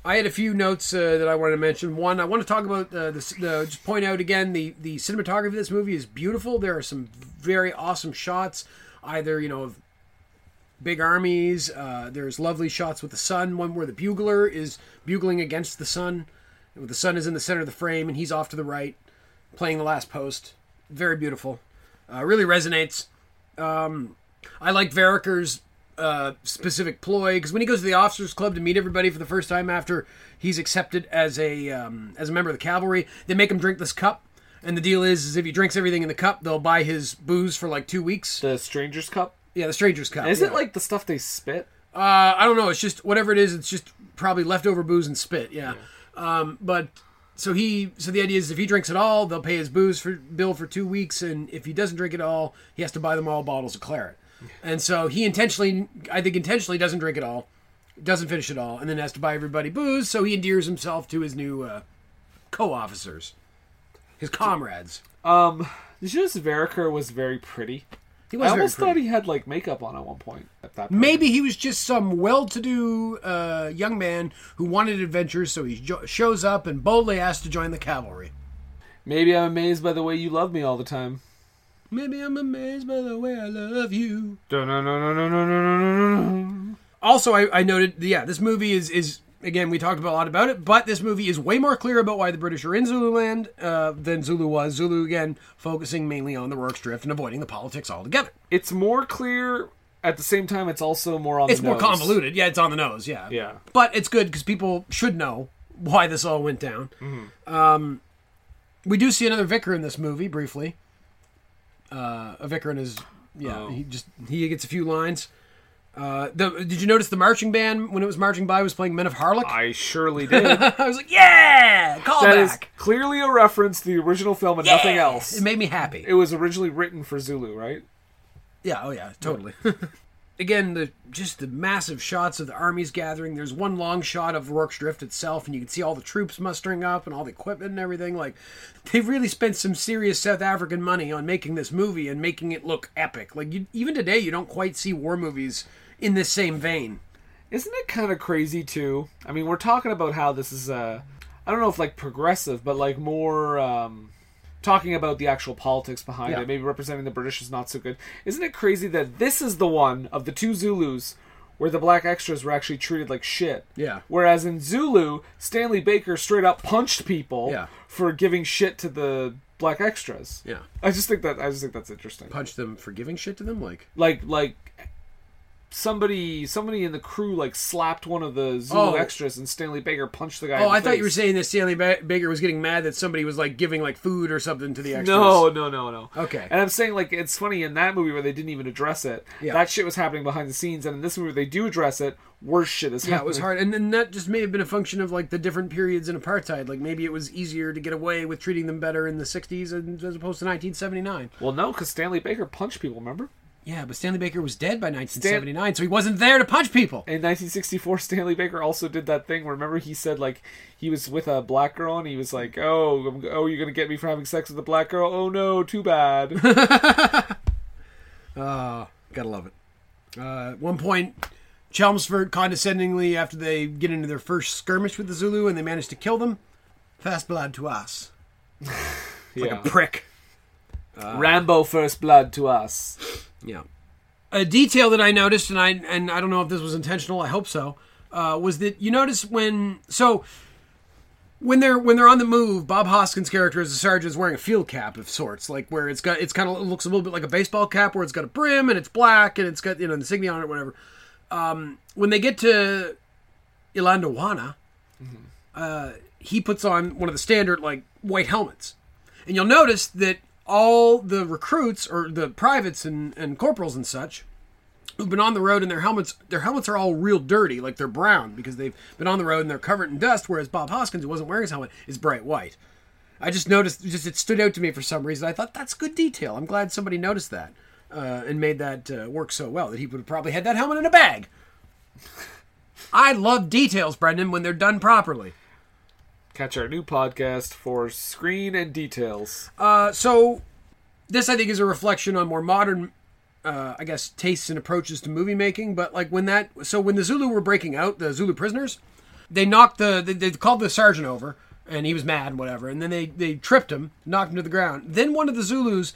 I had a few notes uh, that I wanted to mention. One, I want to talk about uh, the, the just point out again the the cinematography of this movie is beautiful. There are some very awesome shots, either you know of big armies. Uh, there's lovely shots with the sun. One where the bugler is bugling against the sun, the sun is in the center of the frame and he's off to the right, playing the last post. Very beautiful. Uh, really resonates. Um, I like Vereker's uh, specific ploy because when he goes to the officers' club to meet everybody for the first time after he's accepted as a um, as a member of the cavalry, they make him drink this cup. And the deal is, is if he drinks everything in the cup, they'll buy his booze for like two weeks. The Stranger's Cup. Yeah, the Stranger's Cup. Is yeah. it like the stuff they spit? Uh, I don't know. It's just whatever it is. It's just probably leftover booze and spit. Yeah. Um, but so he so the idea is if he drinks it all, they'll pay his booze for bill for two weeks, and if he doesn't drink it all, he has to buy them all bottles of claret. And so he intentionally, I think, intentionally doesn't drink it all, doesn't finish it all, and then has to buy everybody booze. So he endears himself to his new uh, co-officers, his comrades. Um, notice Vereker was very pretty? He was I almost thought he had like makeup on at one point. At that point. Maybe he was just some well-to-do uh, young man who wanted adventures, so he jo- shows up and boldly asks to join the cavalry. Maybe I'm amazed by the way you love me all the time. Maybe I'm amazed by the way I love you. Also, I, I noted, yeah, this movie is is again we talked about a lot about it, but this movie is way more clear about why the British are in Zululand uh, than Zulu was. Zulu again focusing mainly on the Rorke's Drift and avoiding the politics altogether. It's more clear. At the same time, it's also more on. It's more nose. convoluted. Yeah, it's on the nose. Yeah, Yeah. but it's good because people should know why this all went down. Mhm. Um, we do see another vicar in this movie briefly. Uh, a vicar in his yeah, Oh. he just he gets a few lines. Uh, the, did you notice the marching band when it was marching by was playing Men of Harlech? I surely did. I was like, yeah, call That is back. clearly a reference to the original film and nothing else. It made me happy. It was originally written for Zulu, right? Yeah, oh yeah, totally. Again, the just the massive shots of the armies gathering. There's one long shot of Rorke's Drift itself, and you can see all the troops mustering up and all the equipment and everything. Like, they've really spent some serious South African money on making this movie and making it look epic. Like, you, even today, you don't quite see war movies in this same vein. Isn't it kind of crazy too? I mean, we're talking about how this is uh I don't know if like progressive, but like more um talking about the actual politics behind Yeah. it, maybe representing the British is not so good. Isn't it crazy that this is the one of the two Zulus where the black extras were actually treated like shit? Yeah. Whereas in Zulu, Stanley Baker straight up punched people Yeah. for giving shit to the black extras. Yeah. I just think that I just think that's interesting. Punch them for giving shit to them, like. Like like somebody somebody in the crew like slapped one of the Zulu Oh. extras and Stanley Baker punched the guy. Oh, the I thought you were saying that Stanley ba- Baker was getting mad that somebody was like giving like food or something to the extras. No, no, no, no. Okay. And I'm saying like it's funny in that movie where they didn't even address it. Yeah. That shit was happening behind the scenes, and in this movie where they do address it, worse shit is Yeah, it was hard, and then that just may have been a function of like the different periods in apartheid. Like maybe it was easier to get away with treating them better in the '60s as opposed to 1979. Well, no, because Stanley Baker punched people. Remember? Yeah, but Stanley Baker was dead by 1979, so he wasn't there to punch people. In 1964, Stanley Baker also did that thing. Where remember he said like he was with a black girl and he was like, "Oh, I'm, oh, you're gonna get me for having sex with a black girl? Oh no, too bad." Uh, gotta love it. Uh, at one point, Chelmsford condescendingly, after they get into their first skirmish with the Zulu and they manage to kill them, fast blood to us. Like Yeah. a prick. Uh, Rambo first blood to us. Yeah. A detail that I noticed, and I and I don't know if this was intentional. I hope so. Uh, was that you notice when so when they're when they're on the move, Bob Hoskins' character as a sergeant is wearing a field cap of sorts, like where it's got it's kind of looks a little bit like a baseball cap, where it's got a brim and it's black and it's got you know insignia on it, whatever. Um, when they get to Ilandawana, uh, he puts on one of the standard like white helmets, and you'll notice that all the recruits or the privates and, and corporals and such who've been on the road and their helmets their helmets are all real dirty like they're brown because they've been on the road and they're covered in dust whereas bob hoskins who wasn't wearing his helmet is bright white. I just noticed just it stood out to me for some reason. I thought that's good detail. I'm glad somebody noticed that uh, and made that uh, work so well that he would have probably had that helmet in a bag. I love details brendan when they're done properly Catch our new podcast for screen and details. Uh, so this I think is a reflection on more modern, uh, I guess, tastes and approaches to movie making. But like when that, so when the Zulu were breaking out, the Zulu prisoners, they knocked the, they, they called the sergeant over, and he was mad and whatever, and then they they tripped him, knocked him to the ground. Then one of the Zulus.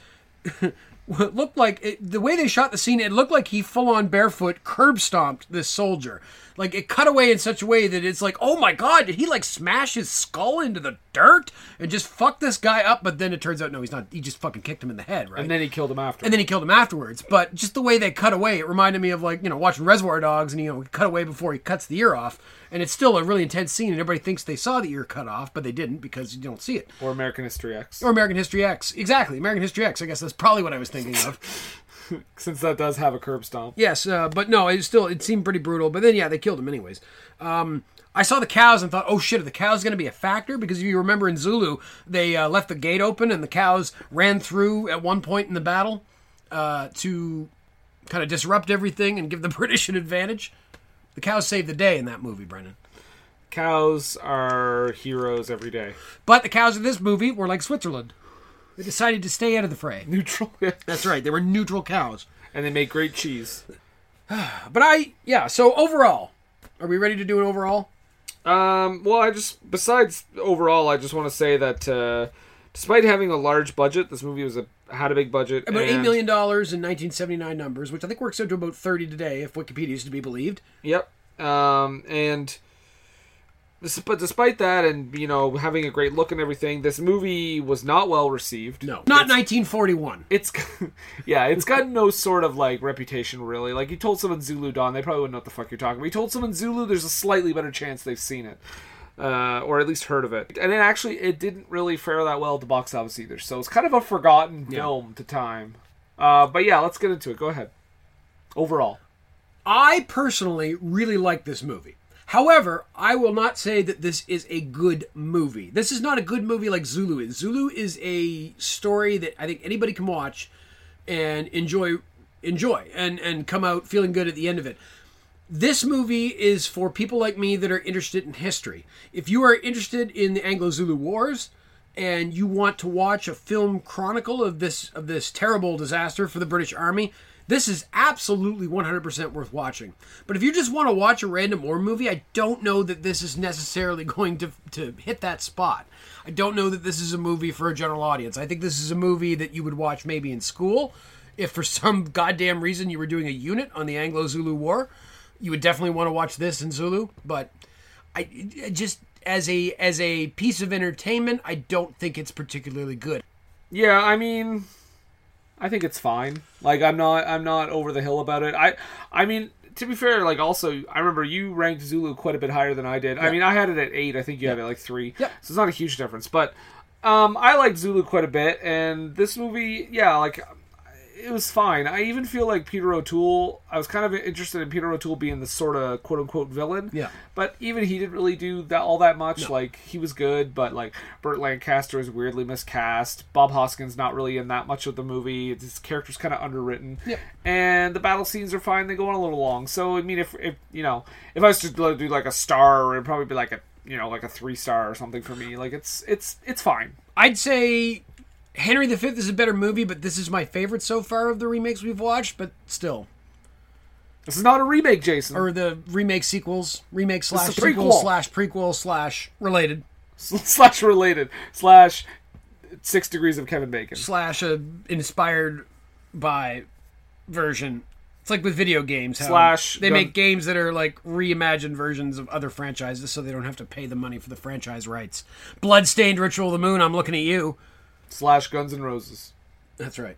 It looked like it, the way they shot the scene. It looked like he full on barefoot curb stomped this soldier. Like it cut away in such a way that it's like, oh my god, did he like smash his skull into the dirt and just fuck this guy up? But then it turns out no, he's not. He just fucking kicked him in the head, right? And then he killed him after. and then he killed him afterwards. But just the way they cut away, it reminded me of like you know watching Reservoir Dogs, and you know cut away before he cuts the ear off, and it's still a really intense scene, and everybody thinks they saw the ear cut off, but they didn't because you don't see it. Or American History X. Or American History X, exactly. American History X. I guess that's probably what I was thinking of. Since that does have a curb stomp. Yes, uh, but no, it still it seemed pretty brutal. But then yeah, they killed him anyways. Um, I saw the cows and thought, oh shit, are the cows going to be a factor? Because if you remember in Zulu, they uh, left the gate open and the cows ran through at one point in the battle uh, to kind of disrupt everything and give the British an advantage. The cows saved the day in that movie, Brendan. Cows are heroes every day. But the cows in this movie were like Switzerland. They decided to stay out of the fray. Neutral. That's right. They were neutral cows. And they make great cheese. But I, yeah, so overall, are we ready to do an overall? Um, well, I just besides overall, I just want to say that uh, despite having a large budget, this movie was a had a big budget. About eight and- million dollars in 1979 numbers, which I think works out to about 30 today, if Wikipedia is to be believed. Yep. Um, and but despite that, and you know having a great look and everything, this movie was not well received. No, not 1941. It's yeah, it's got no sort of like reputation really. Like you told someone Zulu Dawn, they probably wouldn't know what the fuck you're talking about. You told someone Zulu, there's a slightly better chance they've seen it. Uh, or at least heard of it. And then actually it didn't really fare that well at the box office either. So it's kind of a forgotten Yeah. film to time. Uh, but yeah, let's get into it. Go ahead. Overall. I personally really like this movie. However, I will not say that this is a good movie. This is not a good movie like Zulu is. Zulu is a story that I think anybody can watch and enjoy enjoy and and come out feeling good at the end of it. This movie is for people like me that are interested in history. If you are interested in the Anglo-Zulu Wars and you want to watch a film chronicle of this of this terrible disaster for the British Army, this is absolutely 100% worth watching. But if you just want to watch a random war movie, I don't know that this is necessarily going to to hit that spot. I don't know that this is a movie for a general audience. I think this is a movie that you would watch maybe in school if for some goddamn reason you were doing a unit on the Anglo-Zulu War. You would definitely want to watch this in Zulu, but I just as a as a piece of entertainment, I don't think it's particularly good. Yeah, I mean, I think it's fine. Like I'm not I'm not over the hill about it. I I mean to be fair, like also I remember you ranked Zulu quite a bit higher than I did. I mean I had it at eight. I think you had it like three. Yeah. So it's not a huge difference, but um, I liked Zulu quite a bit, and this movie, yeah, like it was fine. I even feel like Peter O'Toole. I was kind of interested in Peter O'Toole being the sort of quote unquote villain. Yeah. But even he didn't really do that all that much. No. Like he was good, but like Burt Lancaster is weirdly miscast. Bob Hoskins not really in that much of the movie. His character's kind of underwritten. Yep. And the battle scenes are fine. They go on a little long. So I mean, if if you know, if I was to do like a star, it'd probably be like a you know like a three star or something for me. Like it's it's it's fine. I'd say Henry V is a better movie, but this is my favorite so far of the remakes we've watched. But still, This is not a remake, Jason. or the remake sequels, remake slash sequel prequel. slash prequel slash related slash related slash six degrees of Kevin Bacon. slash a inspired by version. It's like with video games. How Slash they gun- make games that are like reimagined versions of other franchises, so they don't have to pay the money for the franchise rights. Bloodstained Ritual of the Moon. I'm looking at you. Slash Guns N' Roses. That's right.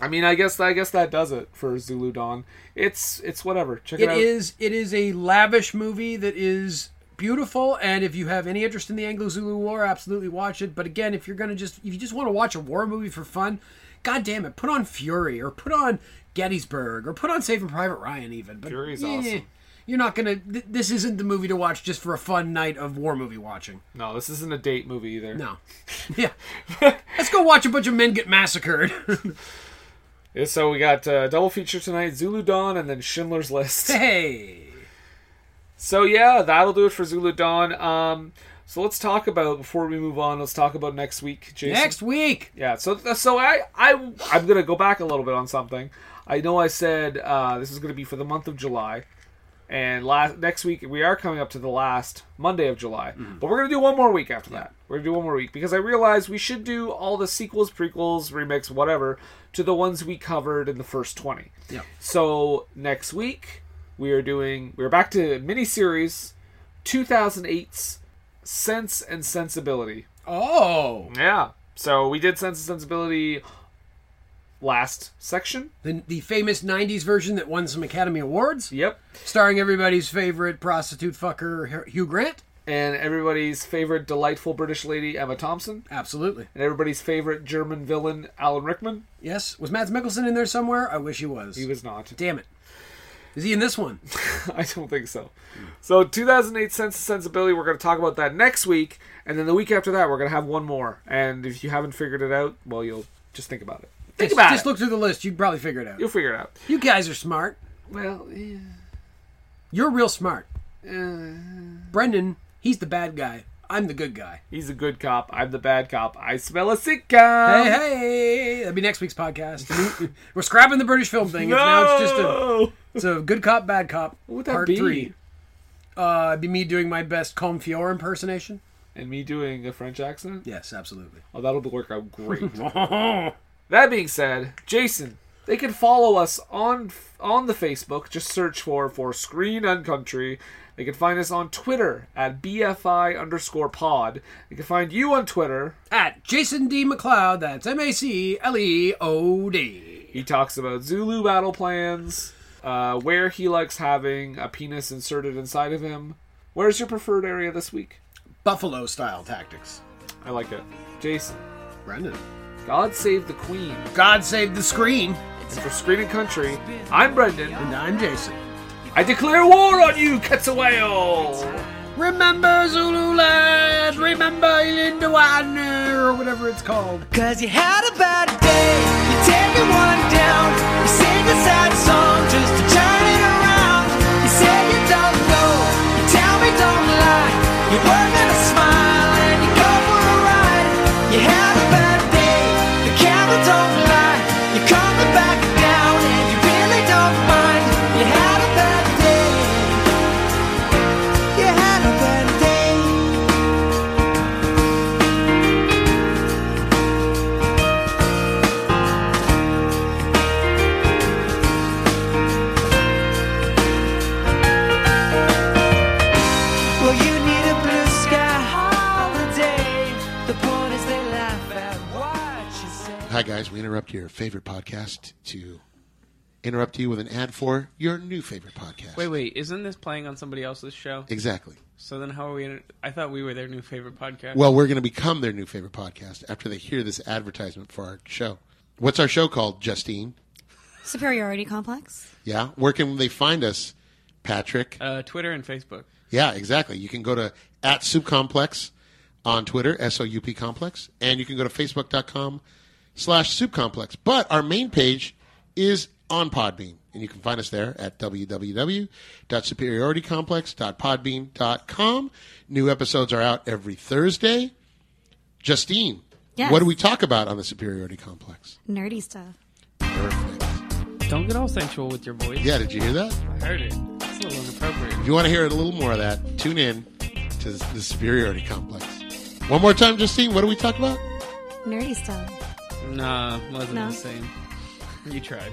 I mean, I guess I guess that does it for Zulu Dawn. It's it's whatever. Check it, It out. is. It is a lavish movie that is beautiful, and if you have any interest in the Anglo-Zulu War, absolutely watch it. But again, if you're gonna just if you just want to watch a war movie for fun, god damn it, put on Fury or put on Gettysburg or put on Saving Private Ryan even. But Fury's awesome. You're not gonna. Th- this isn't the movie to watch just for a fun night of war movie watching. No, this isn't a date movie either. No. Yeah. Let's go watch a bunch of men get massacred. Yeah, so we got uh, double feature tonight: Zulu Dawn and then Schindler's List. hey. So yeah, that'll do it for Zulu Dawn. Um, so let's talk about before we move on. Let's talk about next week, Jason. Next week. Yeah. So so I I I'm gonna go back a little bit on something. I know I said uh, this is gonna be for the month of July, and last next week we are coming up to the last Monday of July. Mm-hmm. But we're gonna do one more week after that. We're gonna do one more week because I realized we should do all the sequels, prequels, remix, whatever, to the ones we covered in the first twenty. Yeah. So next week we are doing we're back to miniseries 2008's Sense and Sensibility. Oh. Yeah. So we did Sense and Sensibility last section. The, the famous 90s version that won some Academy Awards. Yep. Starring everybody's favorite prostitute fucker, Hugh Grant. and everybody's favorite delightful British lady Emma Thompson, Absolutely. and everybody's favorite German villain Alan Rickman. Yes. Was Mads Mikkelsen in there somewhere? I wish he was. He was not. Damn it. Is he in this one? I don't think so. So 2008 Sense of Sensibility, we're going to talk about that next week, and then the week after that, we're going to have one more. And if you haven't figured it out, well, you'll just think about it. Think just, about just it. look through the list. You'd probably figure it out. You'll figure it out. You guys are smart. Well, yeah. You're real smart. Uh, Brendan, he's the bad guy. I'm the good guy. he's a good cop. I'm the bad cop. I smell a sitcom. hey, hey, that'll be next week's podcast. We're scrapping the British film thing. It's now it's just a it's a good cop, bad cop. What would that part be? three. Uh, it'd be me doing my best Comfior impersonation. And me doing a French accent? Yes, absolutely. Oh, that'll work out great. that being said, Jason, they can follow us on on the Facebook. Just search for for Screen and Country. They can find us on Twitter at BFI underscore pod. They can find you on Twitter. At Jason D. MacLeod, that's M A C L E O D. He talks about Zulu battle plans, uh, where he likes having a penis inserted inside of him. Where's your preferred area this week? Buffalo style tactics. I like it. Jason, Brendan. God save the Queen. God save the screen. And for Screen and Country, I'm Brendan. And I'm Jason. I declare war on you, Quetzalcoatl! Remember Zululand, remember Ilindawana, or whatever it's called. Cause you had a bad day, you take it one down, you sing a sad song just to turn it around. You say you don't know, you tell me don't lie, you work Hi, guys. We interrupt your favorite podcast to interrupt you with an ad for your new favorite podcast. Wait, wait, isn't this playing on somebody else's show? Exactly. So then how are we? In, I thought we were their new favorite podcast. Well, we're going to become their new favorite podcast after they hear this advertisement for our show. What's our show called, Justine? Superiority complex. Yeah. Where can they find us, Patrick? uh, Twitter and Facebook. Yeah, exactly. You can go to at Soup Complex on Twitter, S O U P Complex, and you can go to Facebook.com slash Soup Complex. But our main page is on Podbean, and you can find us there at www.superioritycomplex.podbean.com. New episodes are out every Thursday. Justine, Yes. what do we talk about on the Superiority Complex? Nerdy stuff. Don't get all sensual with your voice. Yeah, did you hear that? I heard it. It's a little inappropriate. If you want to hear a little more of that, tune in to the Superiority Complex. One more time, Justine, what do we talk about? Nerdy stuff. Nah, wasn't No. the same. You tried.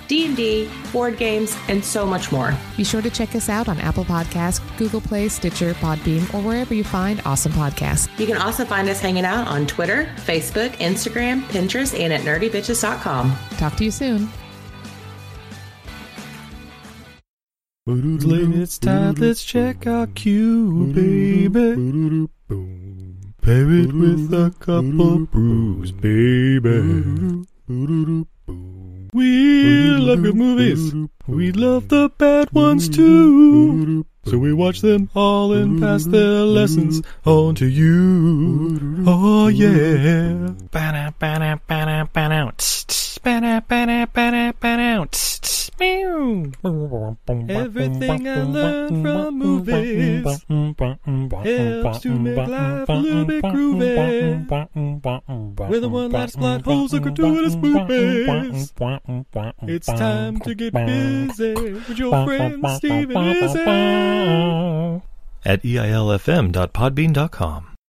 D&D, board games, and so much more. Be sure to check us out on Apple Podcasts, Google Play, Stitcher, Podbean, or wherever you find awesome podcasts. You can also find us hanging out on Twitter, Facebook, Instagram, Pinterest, and at nerdybitches.com. Talk to you soon. It's time, let's check our cue, baby. Pair it with a couple brews, baby. We love good movies. We love the bad ones too. So we watch them all and pass their lessons on to you. Oh yeah. Everything I learned from movies helps to make life a little bit groovy. With a one-liner plot holes and gratuitous movies. It's time to get busy with your friend Steve and Izzy. At eilfm.podbean.com.